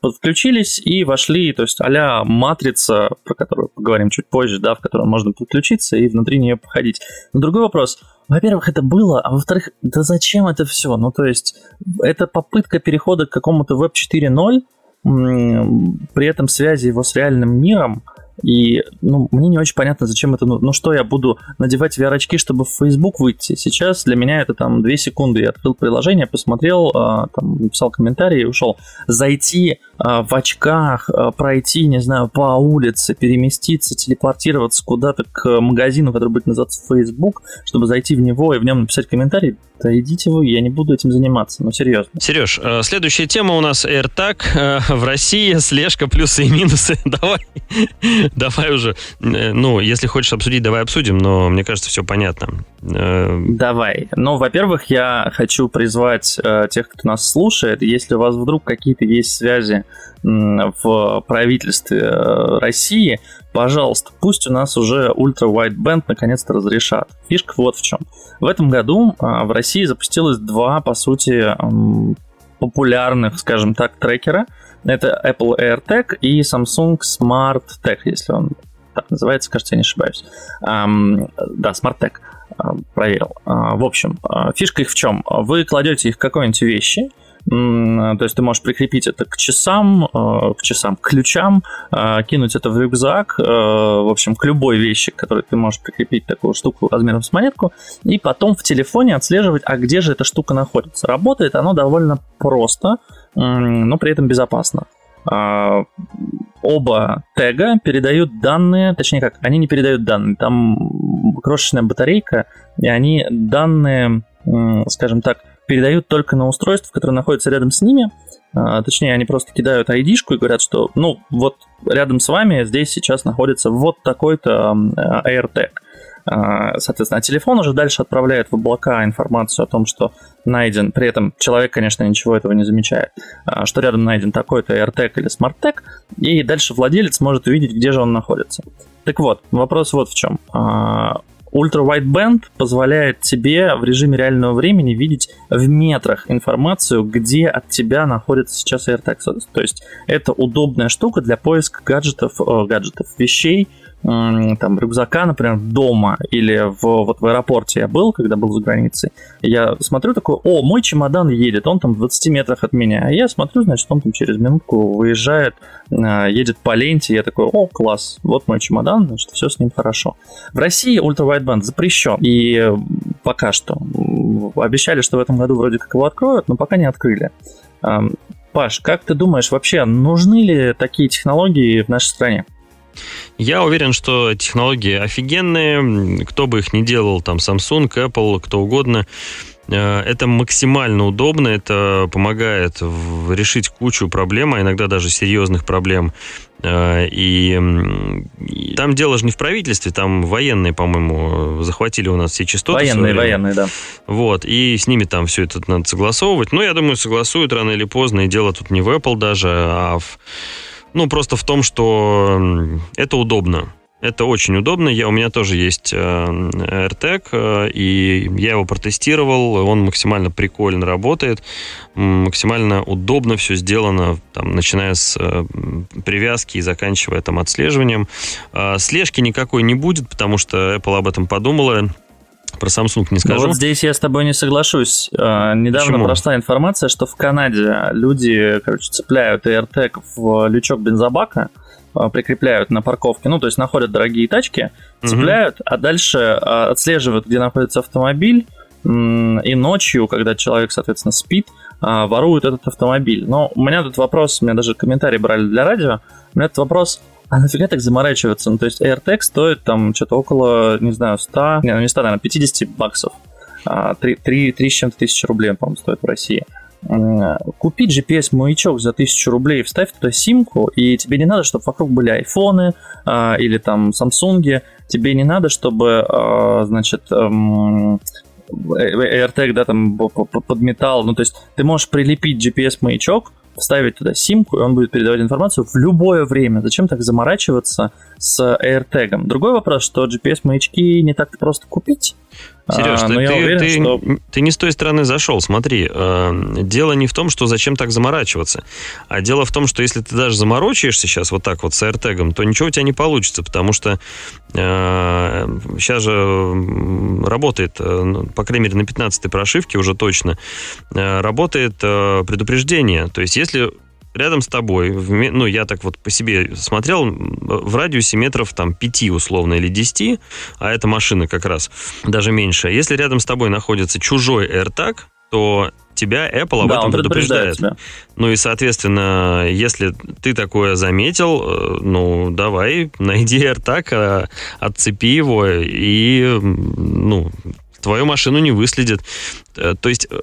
подключились и вошли, то есть а матрица, про которую поговорим чуть позже, да, в которую можно подключиться и внутри нее походить. Но другой вопрос. Во-первых, это было, а во-вторых, да зачем это все? Ну, то есть, это попытка перехода к какому-то Web 4.0, при этом связи его с реальным миром – и ну, мне не очень понятно, зачем это. Ну, ну что я буду надевать VR-очки, чтобы в Facebook выйти? Сейчас для меня это там 2 секунды. Я открыл приложение, посмотрел, а, там, написал комментарий и ушел. Зайти а, в очках, а, пройти, не знаю, по улице, переместиться, телепортироваться куда-то к магазину, который будет называться Facebook, чтобы зайти в него и в нем написать комментарий, да идите вы, я не буду этим заниматься, ну серьезно. Сереж, э, следующая тема у нас AirTag э, в России, слежка, плюсы и минусы. Давай, давай уже, э, ну, если хочешь обсудить, давай обсудим, но мне кажется, все понятно. Давай. Ну, во-первых, я хочу призвать тех, кто нас слушает, если у вас вдруг какие-то есть связи в правительстве России, пожалуйста, пусть у нас уже ультра-wideband наконец-то разрешат. Фишка вот в чем. В этом году а, в России запустилось два, по сути, популярных, скажем так, трекера. Это Apple AirTag и Samsung Smart Tag, если он так называется, кажется, я не ошибаюсь. да, Smart Tag проверил. А, в общем, а, фишка их в чем? Вы кладете их в какой-нибудь вещи, то есть ты можешь прикрепить это к часам, э, к часам, к ключам, кинуть это в рюкзак, в общем, к любой вещи, к которой ты можешь прикрепить такую штуку размером с монетку, и потом в телефоне отслеживать, а где же эта штука находится. Работает оно довольно просто, но при этом безопасно оба тега передают данные, точнее как, они не передают данные, там крошечная батарейка, и они данные, скажем так, передают только на устройство, которое находится рядом с ними. А, точнее, они просто кидают ID-шку и говорят, что, ну, вот рядом с вами здесь сейчас находится вот такой-то AirTag. А, соответственно, а телефон уже дальше отправляет в облака информацию о том, что найден, при этом человек, конечно, ничего этого не замечает, а, что рядом найден такой-то AirTag или SmartTag, и дальше владелец может увидеть, где же он находится. Так вот, вопрос вот в чем. Ультра-Wideband позволяет тебе в режиме реального времени видеть в метрах информацию, где от тебя находится сейчас AirTag. То есть это удобная штука для поиска гаджетов, э, гаджетов вещей, там рюкзака, например, дома или в, вот в аэропорте я был, когда был за границей, я смотрю такой, о, мой чемодан едет, он там в 20 метрах от меня, а я смотрю, значит, он там через минутку выезжает, а, едет по ленте, я такой, о, класс, вот мой чемодан, значит, все с ним хорошо. В России ультравайдбенд запрещен, и пока что. Обещали, что в этом году вроде как его откроют, но пока не открыли. Паш, как ты думаешь, вообще нужны ли такие технологии в нашей стране? Я уверен, что технологии офигенные. Кто бы их ни делал, там Samsung, Apple, кто угодно. Э, это максимально удобно, это помогает решить кучу проблем, а иногда даже серьезных проблем. Э, и, и там дело же не в правительстве, там военные, по-моему, захватили у нас все частоты. Военные, военные, да. Вот, и с ними там все это надо согласовывать. Но я думаю, согласуют рано или поздно, и дело тут не в Apple даже, а в ну, просто в том, что это удобно. Это очень удобно. Я, у меня тоже есть э, AirTag, э, и я его протестировал. Он максимально прикольно работает, максимально удобно все сделано, там, начиная с э, привязки и заканчивая там отслеживанием. Э, слежки никакой не будет, потому что Apple об этом подумала про Samsung не скажу. Ну, вот здесь я с тобой не соглашусь. А, недавно Почему? прошла информация, что в Канаде люди, короче, цепляют AirTag в лючок бензобака, а, прикрепляют на парковке, ну, то есть находят дорогие тачки, цепляют, угу. а дальше а, отслеживают, где находится автомобиль, и ночью, когда человек, соответственно, спит, воруют этот автомобиль. Но у меня тут вопрос, у меня даже комментарии брали для радио, у меня тут вопрос, а нафига так заморачиваться? Ну, то есть AirTag стоит там что-то около, не знаю, 100, не, ну не 100, наверное, 50 баксов. 3, 3, 3 с чем-то тысячи рублей, по-моему, стоит в России. Купи GPS-маячок за тысячу рублей, вставь туда симку, и тебе не надо, чтобы вокруг были айфоны а, или там самсунги. Тебе не надо, чтобы, а, значит, эм, AirTag, да, там под металл. Ну, то есть ты можешь прилепить GPS-маячок, вставить туда симку, и он будет передавать информацию в любое время. Зачем так заморачиваться с AirTag? Другой вопрос, что GPS-маячки не так просто купить. Сереж, а, ты, ты, уверен, ты, что... ты не с той стороны зашел. Смотри, э, дело не в том, что зачем так заморачиваться, а дело в том, что если ты даже заморочаешься сейчас вот так вот с AirTag, то ничего у тебя не получится, потому что э, сейчас же работает, э, ну, по крайней мере, на 15-й прошивке уже точно, э, работает э, предупреждение. То есть, если рядом с тобой, в, ну, я так вот по себе смотрел, в радиусе метров там 5 условно или 10, а эта машина как раз даже меньше. Если рядом с тобой находится чужой AirTag, то тебя Apple об да, этом предупреждает. предупреждает ну и, соответственно, если ты такое заметил, э, ну, давай, найди AirTag, э, отцепи его и, ну, твою машину не выследит. Э, то есть э,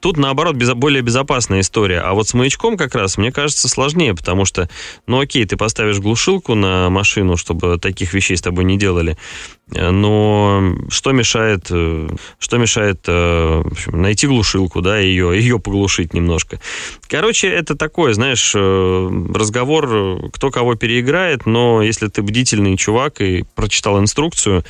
тут, наоборот, более безопасная история. А вот с маячком как раз, мне кажется, сложнее, потому что, ну окей, ты поставишь глушилку на машину, чтобы таких вещей с тобой не делали, э, но что мешает, что мешает общем, найти глушилку, да, ее, ее поглушить немножко. Короче, это такое, знаешь, разговор, кто кого переиграет, но если ты бдительный чувак и прочитал инструкцию,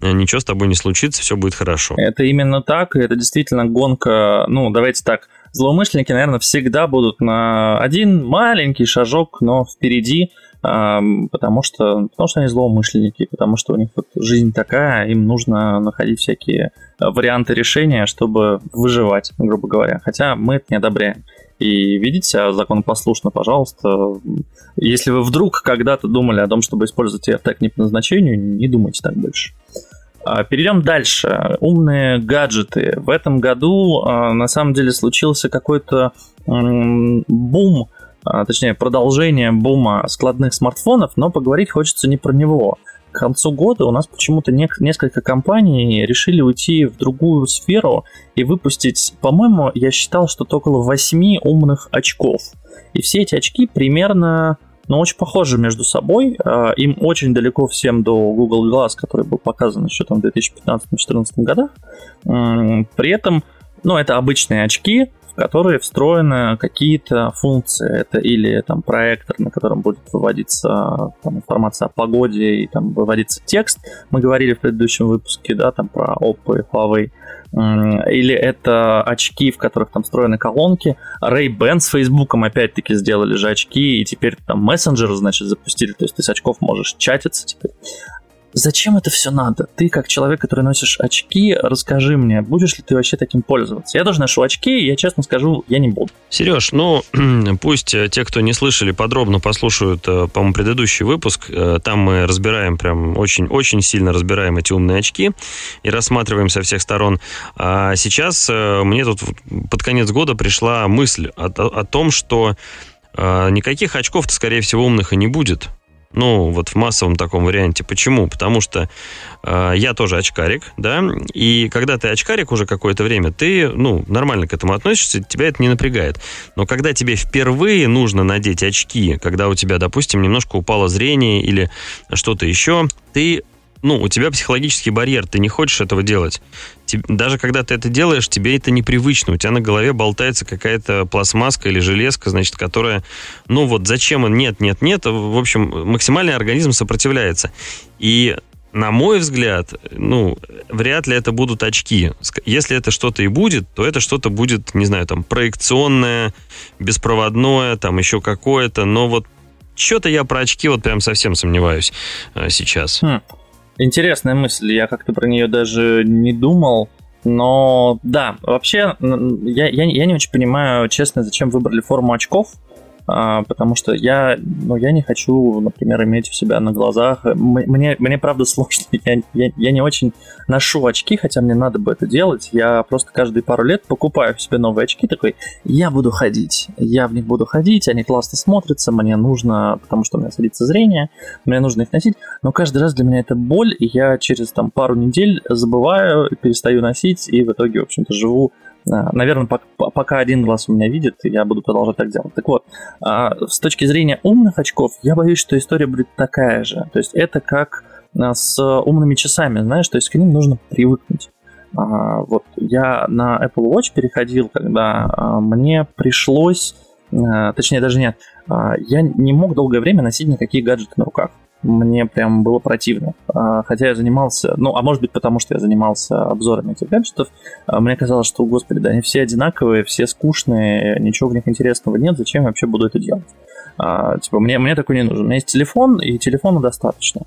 ничего с тобой не случится, все будет хорошо. Это именно так, и это действительно гонка, ну, давайте так, злоумышленники, наверное, всегда будут на один маленький шажок, но впереди, потому что, потому что они злоумышленники, потому что у них вот жизнь такая, им нужно находить всякие варианты решения, чтобы выживать, грубо говоря. Хотя мы это не одобряем. И видите себя законопослушно, пожалуйста. Если вы вдруг когда-то думали о том, чтобы использовать AirTag не по назначению, не думайте так больше. А, перейдем дальше. Умные гаджеты. В этом году а, на самом деле случился какой-то бум, а, точнее продолжение бума складных смартфонов, но поговорить хочется не про него. К концу года у нас почему-то несколько компаний решили уйти в другую сферу и выпустить, по-моему, я считал, что около 8 умных очков. И все эти очки примерно но очень похожи между собой. А, им очень далеко всем до Google Glass, который был показан еще там в 2015-2014 годах. При этом, ну, это обычные очки, которые встроены какие-то функции. Это или там проектор, на котором будет выводиться там, информация о погоде и там выводиться текст. Мы говорили в предыдущем выпуске, да, там про Oppo и Huawei. Или это очки, в которых там встроены колонки. Ray-Ban с Facebook опять-таки сделали же очки, и теперь там мессенджеры, значит, запустили. То есть ты с очков можешь чатиться теперь. Зачем это все надо? Ты, как человек, который носишь очки, расскажи мне, будешь ли ты вообще таким пользоваться? Я тоже ношу очки, и я честно скажу, я не буду. Сереж, ну, пусть э, те, кто не слышали, подробно послушают, э, по-моему, предыдущий выпуск. Э, там мы разбираем прям очень-очень сильно разбираем эти умные очки и рассматриваем со всех сторон. А сейчас мне тут под конец года пришла мысль о, о том, что никаких очков-то, скорее всего, умных и не будет. Ну, вот в массовом таком варианте. Почему? Потому что э, я тоже очкарик, да, и когда ты очкарик уже какое-то время, ты, ну, нормально к этому относишься, тебя это не напрягает. Но когда тебе впервые нужно надеть очки, когда у тебя, допустим, немножко упало зрение или что-то еще, ты ну, у тебя психологический барьер, ты не хочешь этого делать. Даже когда ты это делаешь, тебе это непривычно. У тебя на голове болтается какая-то пластмасска или железка, значит, которая, ну вот зачем он, нет, нет, нет. В общем, максимальный организм сопротивляется. И на мой взгляд, ну, вряд ли это будут очки. Если это что-то и будет, то это что-то будет, не знаю, там, проекционное, беспроводное, там, еще какое-то. Но вот что-то я про очки вот прям совсем сомневаюсь э, сейчас. Хм. Интересная мысль, я как-то про нее даже не думал. Но да, вообще я, я, я не очень понимаю, честно, зачем выбрали форму очков. А, потому что я, ну, я не хочу, например, иметь у себя на глазах. Мне, мне правда сложно. Я, я, я не очень ношу очки, хотя мне надо бы это делать. Я просто каждые пару лет покупаю себе новые очки, такой, я буду ходить. Я в них буду ходить, они классно смотрятся, мне нужно, потому что у меня садится зрение, мне нужно их носить. Но каждый раз для меня это боль, и я через там пару недель забываю, перестаю носить, и в итоге, в общем-то, живу наверное, пока один глаз у меня видит, я буду продолжать так делать. Так вот, а, с точки зрения умных очков, я боюсь, что история будет такая же. То есть это как а, с умными часами, знаешь, то есть к ним нужно привыкнуть. Вот я на Apple Watch переходил, когда мне пришлось, точнее даже нет, я не мог долгое время носить никакие гаджеты на руках мне прям было противно. А, хотя я занимался, ну, а может быть потому, что я занимался обзорами этих гаджетов, а, мне казалось, что, господи, да они все одинаковые, все скучные, ничего в них интересного нет, зачем я вообще буду это делать? А, типа, мне, мне такой не нужен. У меня есть телефон, и телефона достаточно.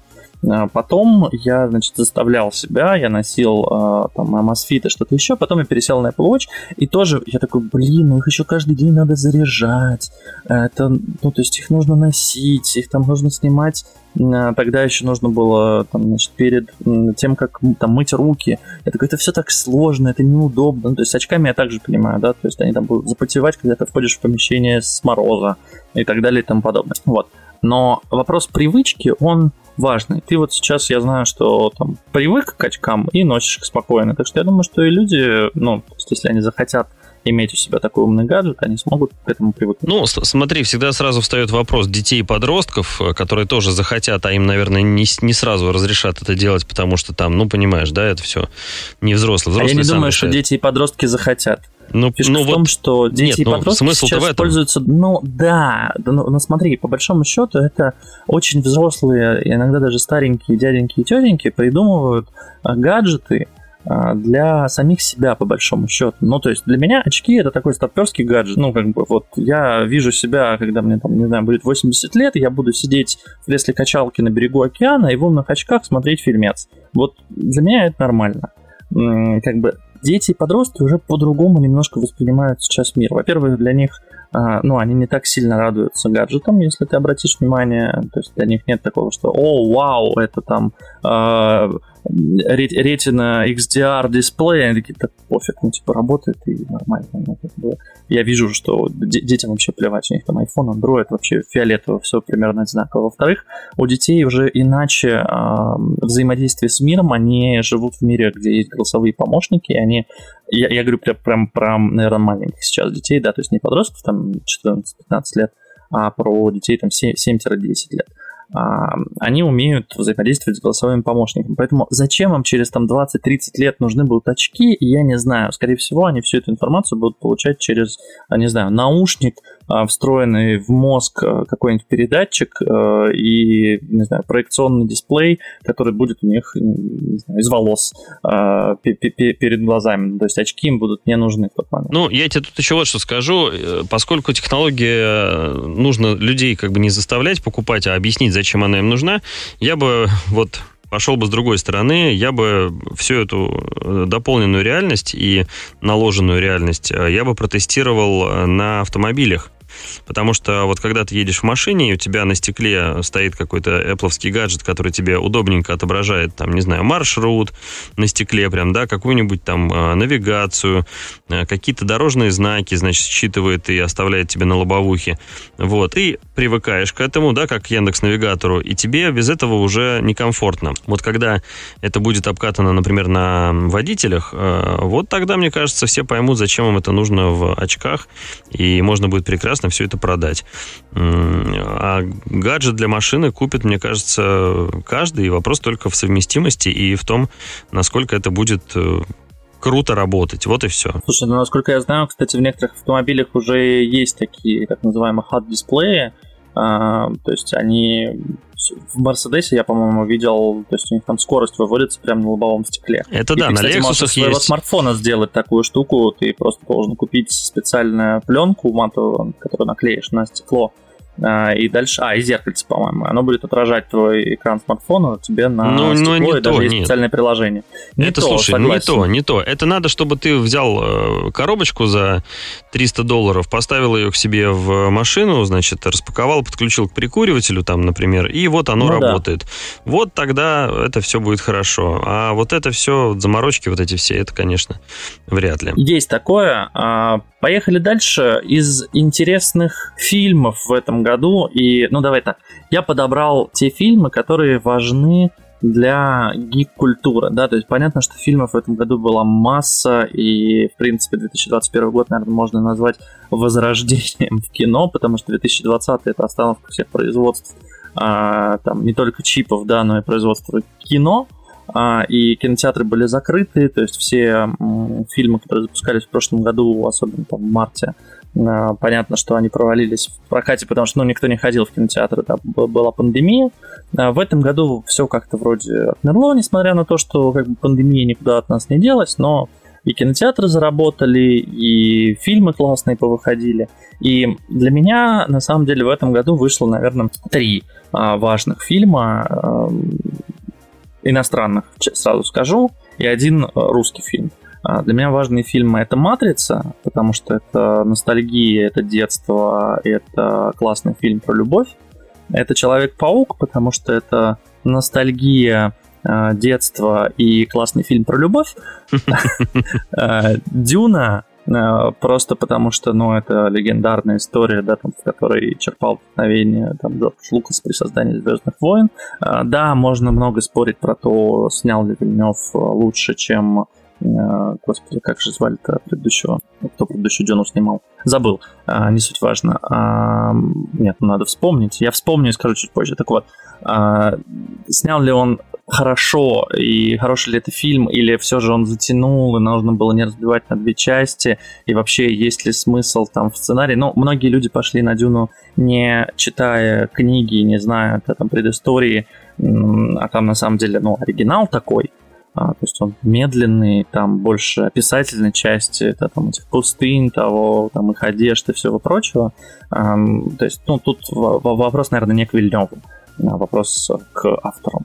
А, потом я, значит, заставлял себя, я носил э, там Amazfit и что-то еще, потом я пересел на Apple Watch, и тоже я такой, блин, ну их еще каждый день надо заряжать, это, ну, то есть их нужно носить, их там нужно снимать, тогда еще нужно было, там, значит, перед тем, как там мыть руки, я такой, это все так сложно, это неудобно, ну, то есть с очками я также понимаю, да, то есть они там будут запотевать, когда ты входишь в помещение с мороза и так далее и тому подобное, вот. Но вопрос привычки, он важный. Ты вот сейчас, я знаю, что там привык к очкам и носишь их спокойно. Так что я думаю, что и люди, ну, то есть, если они захотят иметь у себя такой умный гаджет, они смогут к этому привыкнуть. Ну, смотри, всегда сразу встает вопрос детей и подростков, э, которые тоже захотят, а им, наверное, не, не сразу разрешат это делать, потому что там, ну, понимаешь, да, это все не взрослый. взрослый а я не думаю, решает. что дети и подростки захотят. Ну, Фишка ну, в том, что дети нет, и ну, подростки смысл сейчас в этом. пользуются... Ну, да, ну, ну, смотри, по большому счету это очень взрослые, иногда даже старенькие дяденьки и тетеньки придумывают а, гаджеты, а, для самих себя, по большому счету. Ну, то есть для меня очки это такой стартперский гаджет. Ну, как бы вот я вижу себя, когда мне там, не знаю, будет 80 лет, я буду сидеть в кресле качалки на берегу океана и в умных очках смотреть фильмец. Вот для меня это нормально. Как бы дети и подростки уже по-другому немножко воспринимают сейчас мир. Во-первых, для них а, ну, они не так сильно радуются гаджетам, если ты обратишь внимание. То есть для них нет такого, что «О, вау, это там ретина XDR дисплей, они такие, так пофиг, ну типа работает и нормально. Ну, как бы, я вижу, что детям вообще плевать, у них там iPhone, Android, вообще фиолетово, все примерно одинаково. Во-вторых, у детей уже иначе э, взаимодействие с миром, они живут в мире, где есть голосовые помощники, и они, я, я говорю прям, прям про, наверное, маленьких сейчас детей, да, то есть не подростков, там 14-15 лет, а про детей там 7-10 лет они умеют взаимодействовать с голосовыми помощниками. Поэтому зачем им через там 20-30 лет нужны будут очки, я не знаю. Скорее всего, они всю эту информацию будут получать через, не знаю, наушник, а, встроенный в мозг а, какой-нибудь передатчик и, не знаю, проекционный дисплей, который будет у них знаю, из волос перед глазами. То есть очки им будут не нужны в тот момент. Ну, я тебе тут еще вот что скажу. Э, поскольку технология, э, нужно людей как бы не заставлять покупать, а объяснить, зачем она им нужна, я бы вот пошел бы с другой стороны, я бы всю эту э, дополненную реальность и наложенную реальность я бы протестировал на автомобилях. Потому что вот когда ты едешь в машине, и у тебя на стекле стоит какой-то Apple гаджет, который тебе удобненько отображает, там, не знаю, маршрут на стекле прям, да, какую-нибудь там э, навигацию, э, какие-то дорожные знаки, значит, считывает и оставляет тебе на лобовухе. Вот, и привыкаешь к этому, да, как к Яндекс Навигатору, и тебе без этого уже некомфортно. Вот когда это будет обкатано, например, на водителях, э, вот тогда, мне кажется, все поймут, зачем им это нужно в очках, и можно будет прекрасно все это продать. А гаджет для машины купит, мне кажется, каждый. И вопрос только в совместимости и в том, насколько это будет э, круто работать. Вот и все. Слушай, ну, насколько я знаю, кстати, в некоторых автомобилях уже есть такие так называемые HUD-дисплеи. А, то есть они в Мерседесе я, по-моему, видел, то есть у них там скорость выводится прямо на лобовом стекле. Это и да, ты, на Lexus можешь своего есть. смартфона сделать такую штуку, ты просто должен купить специальную пленку матовую, которую наклеишь на стекло, и дальше, а, и зеркальце, по-моему, оно будет отражать твой экран смартфона тебе на ну, стекло, ну, не и то, даже есть нет. специальное приложение. Не это, то, слушай, согласен. не то, не то. Это надо, чтобы ты взял э, коробочку за 300 долларов, поставил ее к себе в машину, значит, распаковал, подключил к прикуривателю там, например, и вот оно ну, работает. Да. Вот тогда это все будет хорошо. А вот это все, заморочки вот эти все, это, конечно, вряд ли. Есть такое. А, поехали дальше. Из интересных фильмов в этом году году. И, ну, давай так, я подобрал те фильмы, которые важны для гик-культуры, да, то есть понятно, что фильмов в этом году была масса, и, в принципе, 2021 год, наверное, можно назвать возрождением в кино, потому что 2020 это остановка всех производств, а, там, не только чипов, да, но и производства кино, а, и кинотеатры были закрыты, то есть все м, фильмы, которые запускались в прошлом году, особенно там в марте, понятно, что они провалились в прокате, потому что ну, никто не ходил в кинотеатры, да, была пандемия. А в этом году все как-то вроде отмерло, несмотря на то, что как бы, пандемия никуда от нас не делась, но и кинотеатры заработали, и фильмы классные повыходили. И для меня, на самом деле, в этом году вышло, наверное, три а, важных фильма а, иностранных, сразу скажу, и один русский фильм. А, для меня важные фильмы это «Матрица», потому что это ностальгия, это детство, это классный фильм про любовь. Это «Человек-паук», потому что это ностальгия, а, детство и классный фильм про любовь. А, «Дюна» просто потому что, ну, это легендарная история, да, там, в которой черпал вдохновение там Джордж Лукас при создании Звездных войн. Да, можно много спорить про то, снял ли Вильнев лучше, чем господи, как же звали-то предыдущего? Кто предыдущую Джону снимал? Забыл, а, не суть важно. А, нет, надо вспомнить. Я вспомню и скажу чуть позже. Так вот, снял ли он хорошо и хороший ли это фильм, или все же он затянул, и нужно было не разбивать на две части, и вообще есть ли смысл там в сценарии. Ну, многие люди пошли на Дюну не читая книги, не зная там предыстории, а там на самом деле, ну, оригинал такой, а, то есть он медленный, там больше описательной части, это там этих пустынь, того, там их одежды всего прочего. А, то есть, ну, тут вопрос, наверное, не к Вильневу, а вопрос к автору.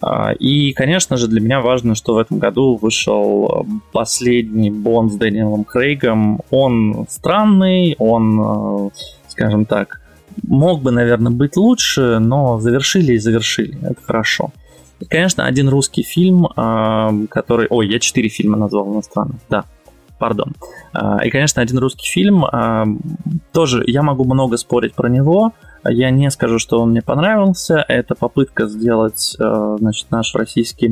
А, и, конечно же, для меня важно, что в этом году вышел последний Бонд с Дэниелом Крейгом. Он странный, он, скажем так, мог бы, наверное, быть лучше, но завершили и завершили. Это хорошо. И, конечно, один русский фильм, который... Ой, я четыре фильма назвал иностранных, да, пардон. А, и, конечно, один русский фильм, тоже я могу много спорить про него, я не скажу, что он мне понравился. Это попытка сделать, а, значит, наш российский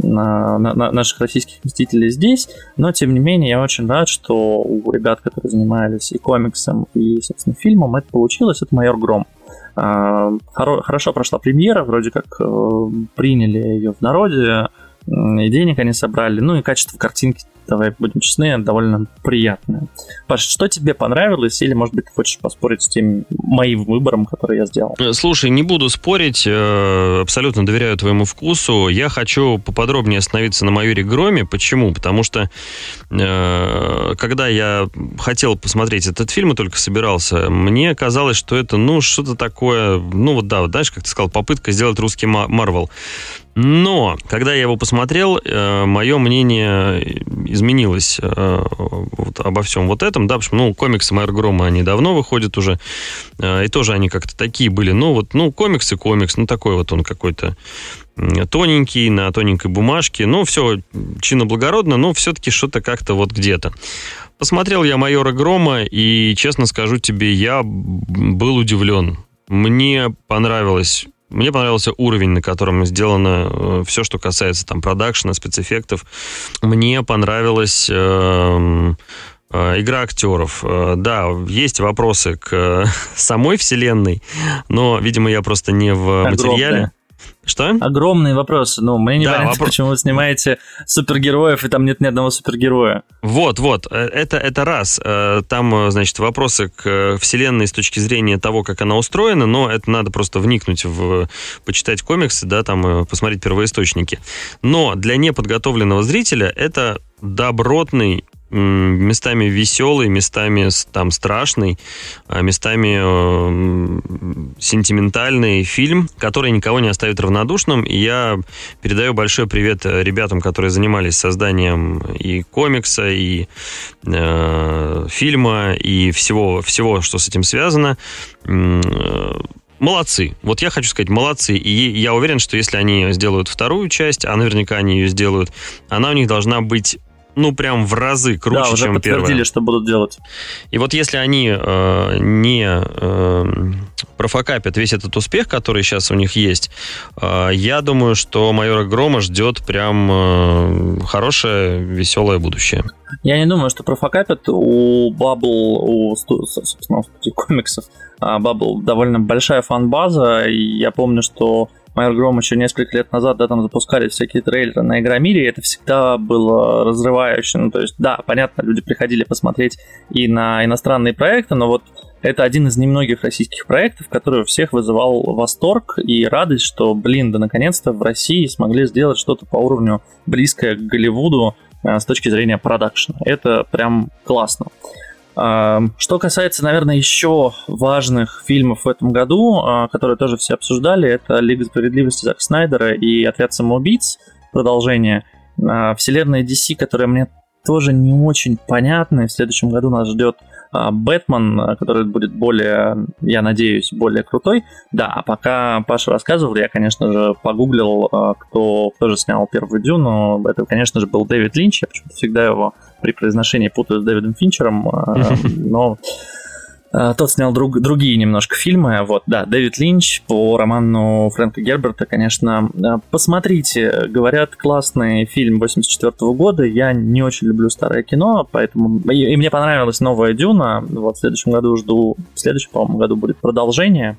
на, наших российских мстителей здесь, но тем не менее я очень рад, что у ребят, которые занимались и комиксом, и, собственно, фильмом, это получилось. Это «Майор Гром». Хорошо прошла премьера, вроде как приняли ее в народе, и денег они собрали, ну и качество картинки давай будем честны, довольно приятная. Паш, что тебе понравилось, или, может быть, ты хочешь поспорить с тем моим выбором, который я сделал? Э, слушай, не буду спорить, э, абсолютно доверяю твоему вкусу. Я хочу поподробнее остановиться на майоре Громе. Почему? Потому что э, когда я хотел посмотреть этот фильм и только собирался, мне казалось, что это, ну, что-то такое, ну, вот да, вот, знаешь, как ты сказал, попытка сделать русский Марвел. Но, когда я его посмотрел, э, мое мнение изменилось э, вот, обо всем вот этом, да, потому ну, комиксы Майор Грома, они давно выходят уже, э, и тоже они как-то такие были, ну, вот, ну, комикс и комикс, ну, такой вот он какой-то тоненький, на тоненькой бумажке, ну, все чинно-благородно, но все-таки что-то как-то вот где-то. Посмотрел я «Майора Грома», и, честно скажу тебе, я был удивлен. Мне понравилось мне понравился уровень, на котором сделано э, все, что касается там продакшена, спецэффектов. Мне понравилась э, э, игра актеров. Э, да, есть вопросы к самой вселенной, но, видимо, я просто не в Огромные. материале. Что? Огромные вопросы. Ну, мне не да, понятно, вопро... почему вы снимаете супергероев, и там нет ни одного супергероя. Вот, вот. Э, это, это раз. Э, там, э, значит, вопросы к вселенной с точки зрения того, как она устроена, но это надо просто вникнуть в... почитать комиксы, да, там, посмотреть первоисточники. Но для неподготовленного зрителя это добротный местами веселый, местами там страшный, а местами э, сентиментальный фильм, который никого не оставит равнодушным. И я передаю большой привет ребятам, которые занимались созданием и комикса, и э, фильма, и всего, всего, что с этим связано. Э, молодцы. Вот я хочу сказать, молодцы. И я уверен, что если они сделают вторую часть, а наверняка они ее сделают, она у них должна быть ну, прям в разы круче, да, уже чем подтвердили, первая. что будут делать. И вот если они э, не э, профокапят весь этот успех, который сейчас у них есть, э, я думаю, что майора Грома ждет прям э, хорошее, веселое будущее. Я не думаю, что профокапят. У Bubble, у, собственно, у комиксов, Bubble довольно большая фан-база, я помню, что Майор Гром еще несколько лет назад, да, там запускали всякие трейлеры на Игромире, и это всегда было разрывающе. Ну, то есть, да, понятно, люди приходили посмотреть и на иностранные проекты, но вот это один из немногих российских проектов, который у всех вызывал восторг и радость, что, блин, да наконец-то в России смогли сделать что-то по уровню близкое к Голливуду э, с точки зрения продакшена. Это прям классно. Что касается, наверное, еще важных фильмов в этом году, а, которые тоже все обсуждали, это «Лига справедливости» Зака Снайдера и «Отряд самоубийц», продолжение. А, Вселенная DC, которая мне тоже не очень понятна. В следующем году нас ждет а, Бэтмен, который будет более, я надеюсь, более крутой. Да, а пока Паша рассказывал, я, конечно же, погуглил, кто, кто же снял первую Дюну. Это, конечно же, был Дэвид Линч. Я почему-то всегда его при произношении путаю с Дэвидом Финчером, а, но а, тот снял друг, другие немножко фильмы. Вот, да, Дэвид Линч по роману Фрэнка Герберта, конечно. А, посмотрите, говорят, классный фильм 84 года. Я не очень люблю старое кино, поэтому... И, и мне понравилась новая Дюна. Вот в следующем году жду... В следующем, по-моему, году будет продолжение.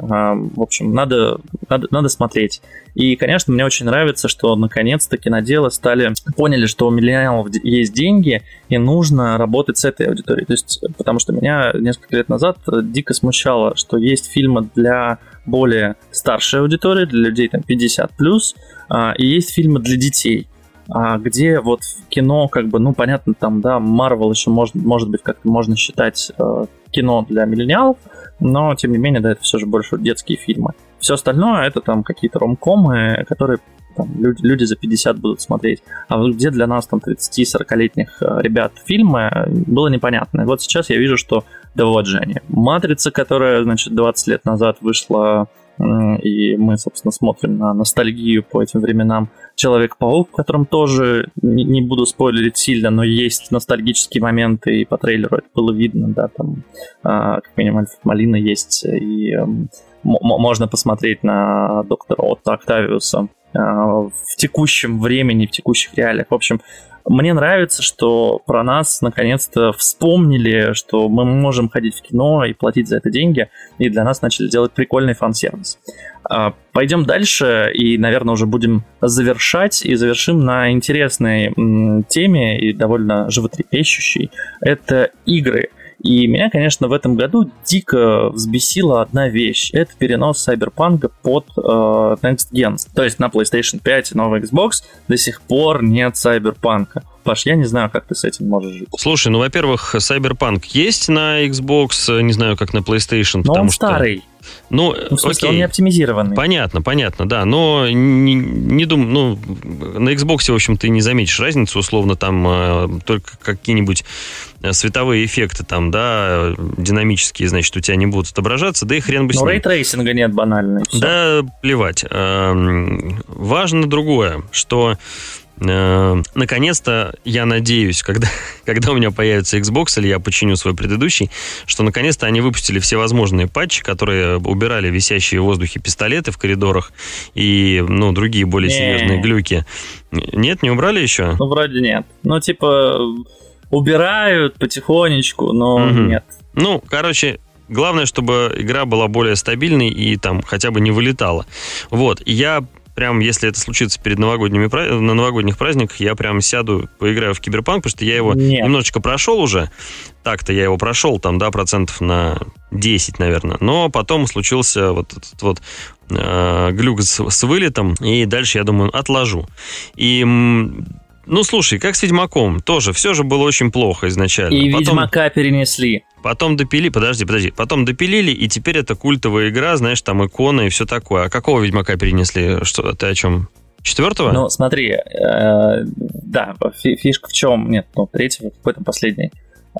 В общем, надо, надо, надо смотреть. И, конечно, мне очень нравится, что наконец-то киноделы стали поняли, что у миллионеров есть деньги, и нужно работать с этой аудиторией. То есть, потому что меня несколько лет назад дико смущало, что есть фильмы для более старшей аудитории, для людей там 50 плюс, а, и есть фильмы для детей а где вот кино, как бы, ну, понятно, там, да, Марвел еще может, может быть как-то можно считать э, кино для миллениалов, но, тем не менее, да, это все же больше детские фильмы. Все остальное это там какие-то ромкомы, которые там, люди, люди за 50 будут смотреть. А вот где для нас там 30-40-летних э, ребят фильмы, было непонятно. Вот сейчас я вижу, что да вот же они. «Матрица», которая, значит, 20 лет назад вышла и мы, собственно, смотрим на ностальгию по этим временам. Человек-паук, в котором тоже, не, буду спойлерить сильно, но есть ностальгические моменты, и по трейлеру это было видно, да, там, а, как минимум, Малина есть, и можно посмотреть на доктора Отто Октавиуса. в текущем времени, в текущих реалиях. В общем, мне нравится, что про нас наконец-то вспомнили, что мы можем ходить в кино и платить за это деньги, и для нас начали делать прикольный фан-сервис. А, пойдем дальше и, наверное, уже будем завершать и завершим на интересной теме и довольно животрепещущей. Это игры. И меня, конечно, в этом году дико взбесила одна вещь. Это перенос Cyberpunk под э, Next Gen. То есть на PlayStation 5 и новый Xbox до сих пор нет Cyberpunk. Паш, я не знаю, как ты с этим можешь жить. Слушай, ну, во-первых, Cyberpunk есть на Xbox, не знаю, как на PlayStation, Но потому он что... старый. Ну, ну, в смысле, окей. он не оптимизированный. Понятно, понятно, да. Но не, не думаю, ну, на Xbox, в общем, ты не заметишь разницу, условно, там э, только какие-нибудь э, световые эффекты там, да, динамические, значит, у тебя не будут отображаться, да и хрен бы с Но ним. рейтрейсинга нет всё. Да, плевать. Эм, Важно другое, что э, наконец-то, я надеюсь, когда, когда у меня появится Xbox или я починю свой предыдущий, что наконец-то они выпустили все возможные патчи, которые убирали висящие в воздухе пистолеты в коридорах и, ну, другие более Не. серьезные глюки. Нет, не убрали еще? Ну, вроде нет. Ну, типа, убирают потихонечку, но нет. Ну, короче, главное, чтобы игра была более стабильной и там хотя бы не вылетала. Вот, я прям, если это случится перед новогодними, на новогодних праздниках, я прям сяду, поиграю в Киберпанк, потому что я его Нет. немножечко прошел уже. Так-то я его прошел, там, да, процентов на 10, наверное. Но потом случился вот этот вот э, глюк с, с вылетом, и дальше, я думаю, отложу. И... ну, слушай, как с Ведьмаком, тоже, все же было очень плохо изначально. И Потом- Ведьмака перенесли. Потом допили, подожди, подожди, потом допилили, и теперь это культовая игра, знаешь, там икона и все такое. А какого Ведьмака перенесли? Что, ты о чем? Четвертого? Ну, смотри, э, да, фи- фишка в чем? Нет, ну, третьего, какой там последний.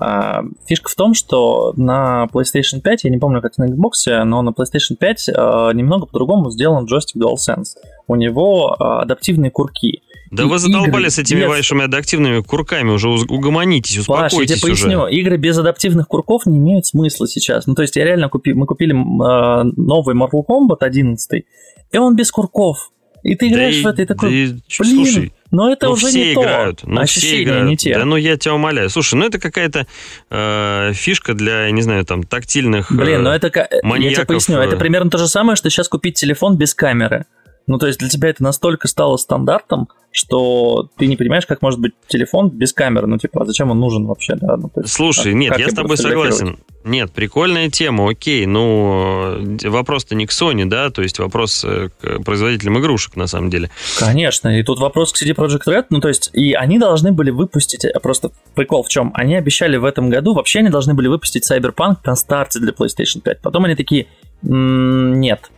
А, Фишка в том, что на PlayStation 5, я не помню, как на Xbox, но на PlayStation 5 э, немного по-другому сделан джойстик DualSense. У него э, адаптивные курки. Да вы задолбали игры с этими без- вашими адаптивными курками, уже угомонитесь, Паш, я тебе успокойтесь поясню, уже. игры без адаптивных курков не имеют смысла сейчас. Ну, то есть я реально купил, мы купили э, новый Mortal Kombat 11, и он без курков. И ты играешь Да в это и такой, да и- блин, слушай, но это ну уже все не играют, то. ну все Ощущения играют. не те. Да ну я тебя умоляю. Слушай, ну это какая-то э, фишка для, я не знаю, там, тактильных... Блин, э, ну это... ка- Я тебе маньяков, поясню, э. это примерно то же самое, что сейчас купить телефон без камеры. Ну, то есть для тебя это настолько стало стандартом, что ты не понимаешь, как может быть телефон без камеры. Ну, типа, а зачем он нужен вообще, да? Ну, есть, Слушай, как- нет, я с тобой согласен. Нет, прикольная тема, окей, ну, э, вопрос-то не к Sony, да, то есть вопрос э, к производителям игрушек, на самом деле. Конечно, и тут вопрос к CD Projekt Red, ну то есть, и они должны были выпустить, э, просто прикол в чем, они обещали в этом году, вообще они должны были выпустить Cyberpunk на старте для PlayStation 5, потом они такие, «М, нет, А,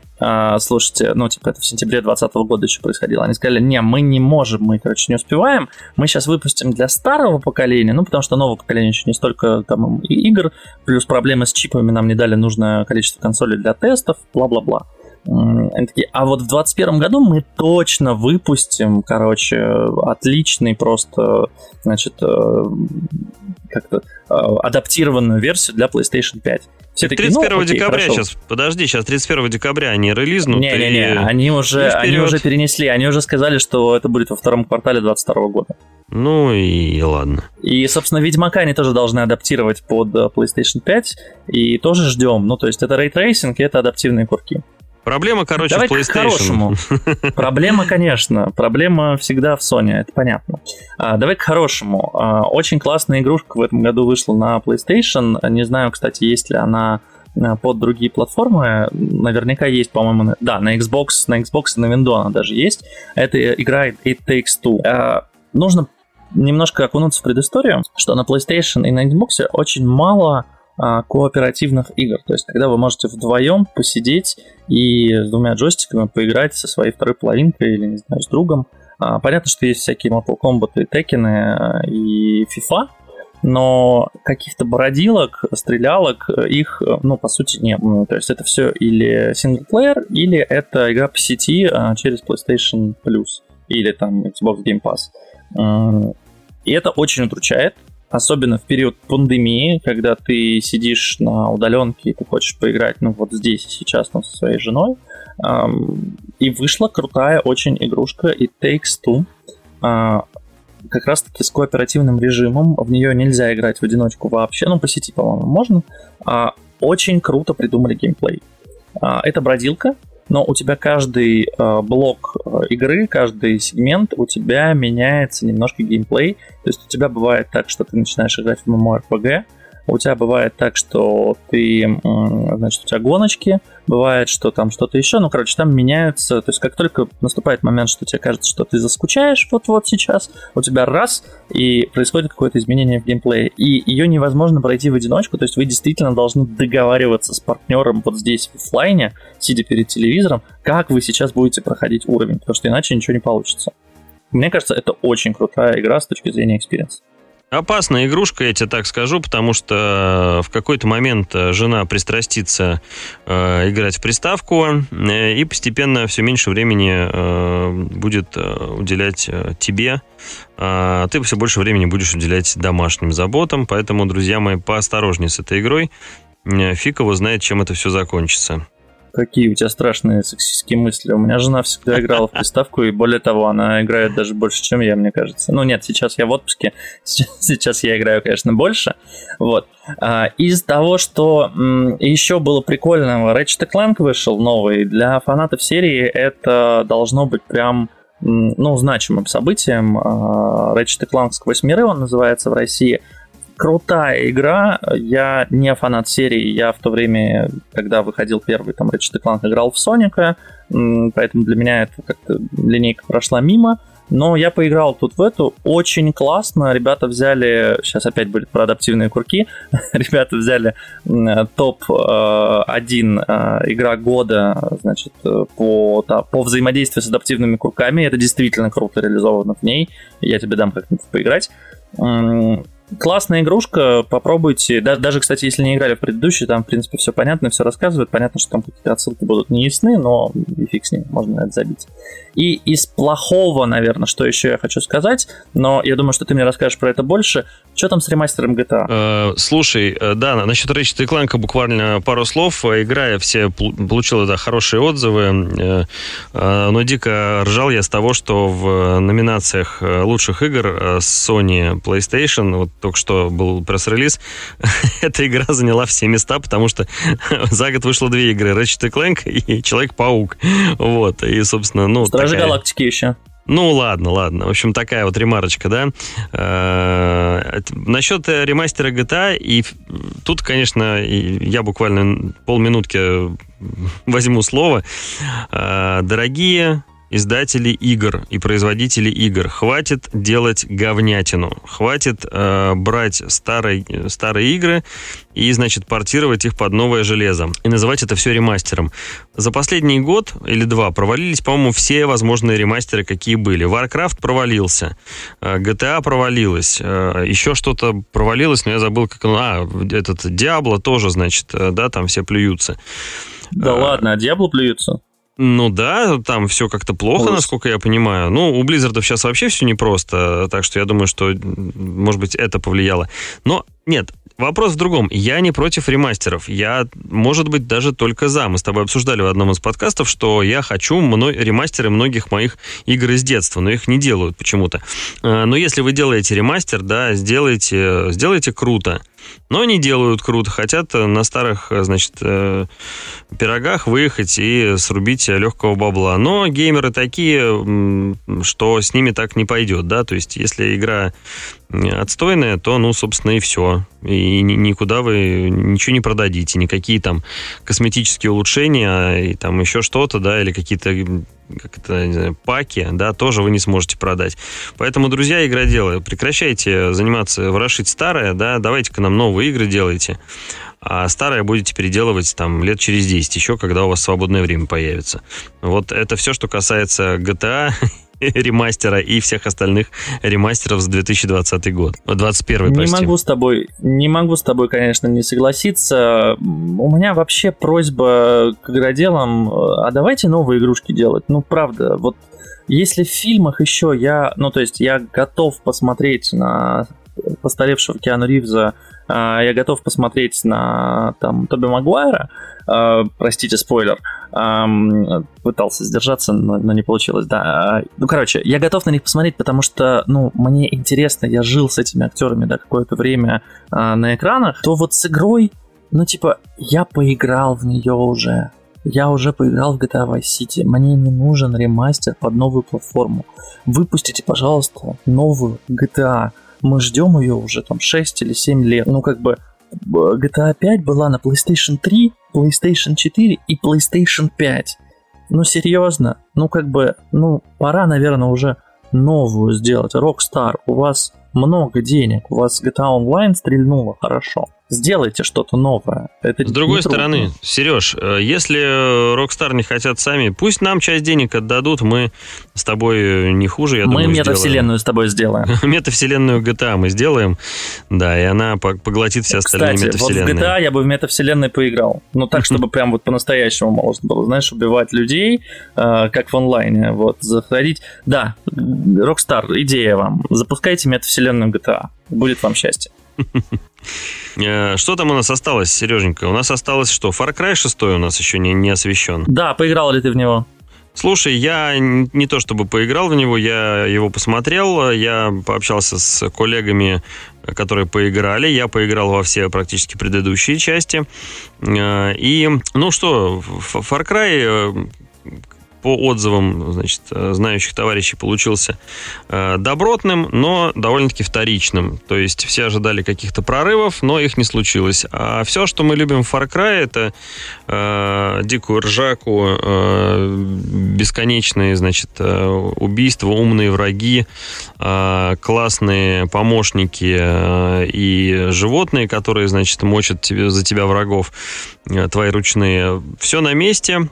слушайте, ну типа это в сентябре 2020 года еще происходило, они сказали, не, мы не можем, мы, короче, не успеваем, мы сейчас выпустим для старого поколения, ну потому что нового поколения еще не столько там и игр, плюс проблемы с чипами нам не дали нужное количество консолей для тестов, бла-бла-бла. Они такие, а вот в 2021 году мы точно выпустим, короче, отличный просто, значит, э, как-то э, адаптированную версию для PlayStation 5. Все такие, 31 ну, окей, декабря хорошо. сейчас, подожди, сейчас 31 декабря они релизнут. Не-не-не, и- они уже, они уже перенесли, они уже сказали, что это будет во втором квартале 2022 года. Ну и ладно. И, собственно, Ведьмака они тоже должны адаптировать под э, PlayStation 5, и тоже ждем. Ну, то есть это рейтрейсинг и это адаптивные курки. Проблема, короче, Давай в PlayStation. к хорошему. Проблема, конечно. Проблема всегда в Sony, это понятно. А, давай к хорошему. А, очень классная игрушка в этом году вышла на PlayStation. Не знаю, кстати, есть ли она а, под другие платформы. Наверняка есть, по-моему, на- да, на Xbox, на Xbox и на Windows она даже есть. Это игра It Takes Two. А, нужно немножко окунуться в предысторию, что на PlayStation и на Xbox очень мало а, кооперативных игр. То есть, когда вы можете вдвоем посидеть и с двумя джойстиками поиграть со своей второй половинкой или, не знаю, с другом. А, понятно, что есть всякие Mortal Kombat и Tekken а, и FIFA, но каких-то бородилок, стрелялок, э, их, э, ну, по сути, нет. То есть это все или синглплеер, или это игра по сети через PlayStation Plus или там Xbox Game Pass. И это очень удручает, особенно в период пандемии, когда ты сидишь на удаленке и ты хочешь поиграть, ну, вот здесь и сейчас, ну, со своей женой, И вышла крутая очень игрушка It Takes Two а, как раз-таки с кооперативным режимом. В нее нельзя играть в одиночку вообще. Ну, по сети, по-моему, можно. А, очень круто придумали геймплей. А, это бродилка, но у тебя каждый э, блок э, игры, каждый сегмент, у тебя меняется немножко геймплей. То есть у тебя бывает так, что ты начинаешь играть в MMORPG, у тебя бывает так, что ты, значит, у тебя гоночки, бывает, что там что-то еще, ну, короче, там меняются, то есть как только наступает момент, что тебе кажется, что ты заскучаешь вот-вот сейчас, у тебя раз, и происходит какое-то изменение в геймплее, и ее невозможно пройти в одиночку, то есть вы действительно должны договариваться с партнером вот здесь в офлайне, сидя перед телевизором, как вы сейчас будете проходить уровень, потому что иначе ничего не получится. Мне кажется, это очень крутая игра с точки зрения экспириенса. Опасная игрушка, я тебе так скажу, потому что э, в какой-то момент э, жена пристрастится э, играть в приставку, э, и постепенно все меньше времени э, будет э, уделять тебе, а ты все больше времени будешь уделять домашним заботам, поэтому, друзья мои, поосторожнее с этой игрой. Фиг его знает, чем это все закончится. Какие у тебя страшные сексистские мысли. У меня жена всегда играла в приставку, и более того, она играет даже больше, чем я, мне кажется. Ну нет, сейчас я в отпуске, сейчас, я играю, конечно, больше. Вот. А, из того, что еще было прикольного, Ratchet Clank вышел новый. Для фанатов серии это должно быть прям ну, значимым событием. А, Ratchet Clank сквозь миры он называется в России – крутая игра. Я не фанат серии. Я в то время, когда выходил первый там Ratchet Clank, играл в Соника, поэтому для меня это как-то линейка прошла мимо. Но я поиграл тут в эту. Очень классно. Ребята взяли... Сейчас опять были про адаптивные курки. Ребята взяли топ-1 э, игра года значит, по, да, по взаимодействию с адаптивными курками. Это действительно круто реализовано в ней. Я тебе дам как-нибудь поиграть классная игрушка, попробуйте. Да, даже, кстати, если не играли в предыдущий, там, в принципе, все понятно, все рассказывают. Понятно, что там какие-то отсылки будут не ясны, но и фиг с ним, можно это забить. И из плохого, наверное, что еще я хочу сказать, но я думаю, что ты мне расскажешь про это больше. Что там с ремастером GTA? Э, слушай, э, да, насчет Ratchet Clank буквально пару слов. Играя все получила да, хорошие отзывы, э, но дико ржал я с того, что в номинациях лучших игр Sony PlayStation, вот только что был пресс-релиз, эта игра заняла все места, потому что за год вышло две игры, Ratchet Clank и Человек-паук. Вот, и, собственно, ну... Стражи такая... Галактики еще. Ну, ладно, ладно. В общем, такая вот ремарочка, да. Э, насчет ремастера GTA, и тут, конечно, я буквально полминутки возьму слово. Э, дорогие издатели игр и производители игр. Хватит делать говнятину. Хватит э, брать старые, старые игры и, значит, портировать их под новое железо. И называть это все ремастером. За последний год или два провалились, по-моему, все возможные ремастеры, какие были. Warcraft провалился, э, GTA провалилась, э, еще что-то провалилось, но я забыл, как. А, этот Diablo тоже, значит, э, да, там все плюются. Да ладно, а Diablo плюются? Ну да, там все как-то плохо, насколько я понимаю. Ну, у Blizzard сейчас вообще все непросто, так что я думаю, что, может быть, это повлияло. Но нет, Вопрос в другом. Я не против ремастеров. Я, может быть, даже только за. Мы с тобой обсуждали в одном из подкастов, что я хочу мно... ремастеры многих моих игр из детства, но их не делают почему-то. А, но если вы делаете ремастер, да, сделайте, сделайте круто. Но не делают круто, хотят на старых, значит, э, пирогах выехать и срубить легкого бабла. Но геймеры такие, что с ними так не пойдет, да, то есть если игра отстойная, то, ну, собственно, и все. И никуда вы ничего не продадите, никакие там косметические улучшения и там еще что-то, да, или какие-то как это, знаю, паки, да, тоже вы не сможете продать. Поэтому, друзья, игроделы, прекращайте заниматься, ворошить старое, да, давайте-ка нам новые игры делайте, а старое будете переделывать там лет через 10 еще, когда у вас свободное время появится. Вот это все, что касается GTA ремастера и всех остальных ремастеров за 2020 год. 21 прости. Не могу с тобой, не могу с тобой, конечно, не согласиться. У меня вообще просьба к игроделам, а давайте новые игрушки делать. Ну, правда, вот если в фильмах еще я, ну, то есть я готов посмотреть на постаревшего Киану Ривза я готов посмотреть на там Тоби Магуайра, а, простите, спойлер, пытался сдержаться, но не получилось, да. Ну, короче, я готов на них посмотреть, потому что, ну, мне интересно, я жил с этими актерами, да, какое-то время на экранах, то вот с игрой, ну, типа, я поиграл в нее уже, я уже поиграл в GTA Vice City. Мне не нужен ремастер под новую платформу. Выпустите, пожалуйста, новую GTA. Мы ждем ее уже там 6 или 7 лет. Ну, как бы GTA 5 была на PlayStation 3, PlayStation 4 и PlayStation 5. Ну, серьезно? Ну, как бы, ну, пора, наверное, уже новую сделать. Rockstar, у вас много денег, у вас GTA Online стрельнуло хорошо сделайте что-то новое. Это С другой стороны, Сереж, э, если Rockstar не хотят сами, пусть нам часть денег отдадут, мы с тобой не хуже, я мы думаю, метавселенную с тобой сделаем. метавселенную GTA мы сделаем, да, и она поглотит все остальные Кстати, метавселенные. вот в GTA я бы в метавселенной поиграл. Ну, так, чтобы прям вот по-настоящему можно было, знаешь, убивать людей, э, как в онлайне, вот, заходить. Да, Rockstar, идея вам, запускайте метавселенную GTA, будет вам счастье. Э, что там у нас осталось, Сереженька? У нас осталось что? Far Cry 6 у нас еще не, не освещен. Да, поиграл ли ты в него? Слушай, я не то чтобы поиграл в него, я его посмотрел, я пообщался с коллегами, которые поиграли, я поиграл во все практически предыдущие части. Э, и, ну что, Far Cry э, по отзывам значит, э, знающих товарищей получился э, добротным, но довольно-таки вторичным. То есть все ожидали каких-то прорывов, но их не случилось. А все, что мы любим в Far Cry, это э, дикую ржаку, э, бесконечные значит, э, убийства, умные враги, э, классные помощники э, и животные, которые значит, мочат тебе, за тебя врагов, э, твои ручные. Все на месте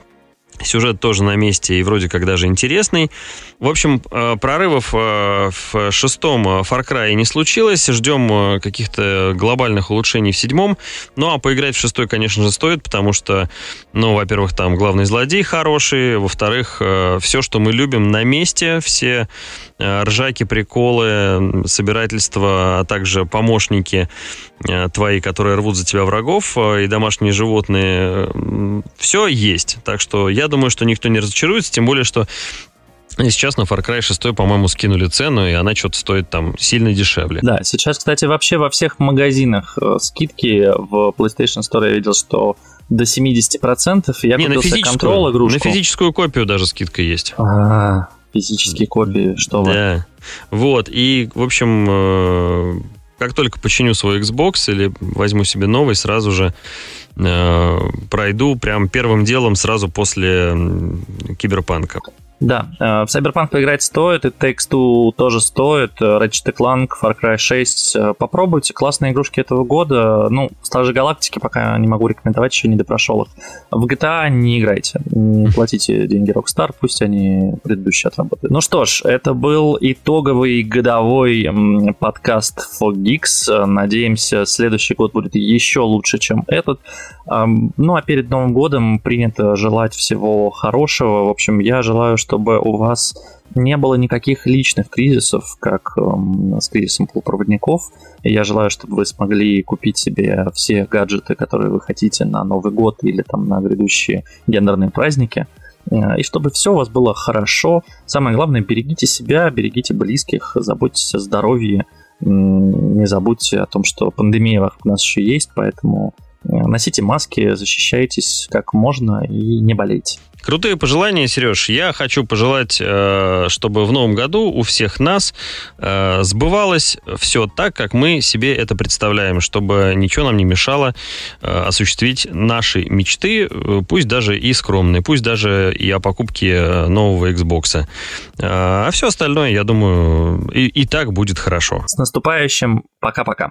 Сюжет тоже на месте и вроде как даже интересный. В общем, э, прорывов э, в шестом э, Far Cry не случилось. Ждем каких-то глобальных улучшений в седьмом. Ну, а поиграть в шестой, конечно же, стоит, потому что, ну, во-первых, там главный злодей хороший, во-вторых, все, что мы любим, на месте, все ржаки, приколы, собирательства, а также помощники твои, которые рвут за тебя врагов, и домашние животные, все есть. Так что я думаю, что никто не разочаруется, тем более, что и сейчас на Far Cry 6, по-моему, скинули цену, и она что-то стоит там сильно дешевле. Да, сейчас, кстати, вообще во всех магазинах э, скидки в PlayStation Store я видел, что до 70%. Я Не, купил на физическую, контрол игрушку. На физическую копию даже скидка есть. А, физические копии, что вы. Да. Вот, и, в общем, э, как только починю свой Xbox или возьму себе новый, сразу же э, пройду прям первым делом сразу после Киберпанка. Да, э, в Cyberpunk поиграть стоит, и Takes Two тоже стоит, э, Ratchet Clank, Far Cry 6 э, попробуйте, классные игрушки этого года, ну, Стражи Галактики пока не могу рекомендовать, еще не допрошел их. В GTA не играйте, не платите деньги Rockstar, пусть они предыдущие отработают. Ну что ж, это был итоговый годовой подкаст For Geeks, надеемся, следующий год будет еще лучше, чем этот. Ну, а перед Новым годом принято желать всего хорошего, в общем, я желаю, что чтобы у вас не было никаких личных кризисов, как э, с кризисом полупроводников. Я желаю, чтобы вы смогли купить себе все гаджеты, которые вы хотите на Новый год или там на грядущие гендерные праздники. Э, и чтобы все у вас было хорошо. Самое главное, берегите себя, берегите близких, заботьтесь о здоровье. Не забудьте о том, что пандемия вокруг нас еще есть, поэтому э, носите маски, защищайтесь как можно и не болейте. Крутые пожелания, Сереж. Я хочу пожелать, э, чтобы в новом году у всех нас э, сбывалось все так, как мы себе это представляем, чтобы ничего нам не мешало э, осуществить наши мечты, пусть даже и скромные, пусть даже и о покупке нового Xbox. А все остальное, я думаю, и, и так будет хорошо. С наступающим. Пока-пока.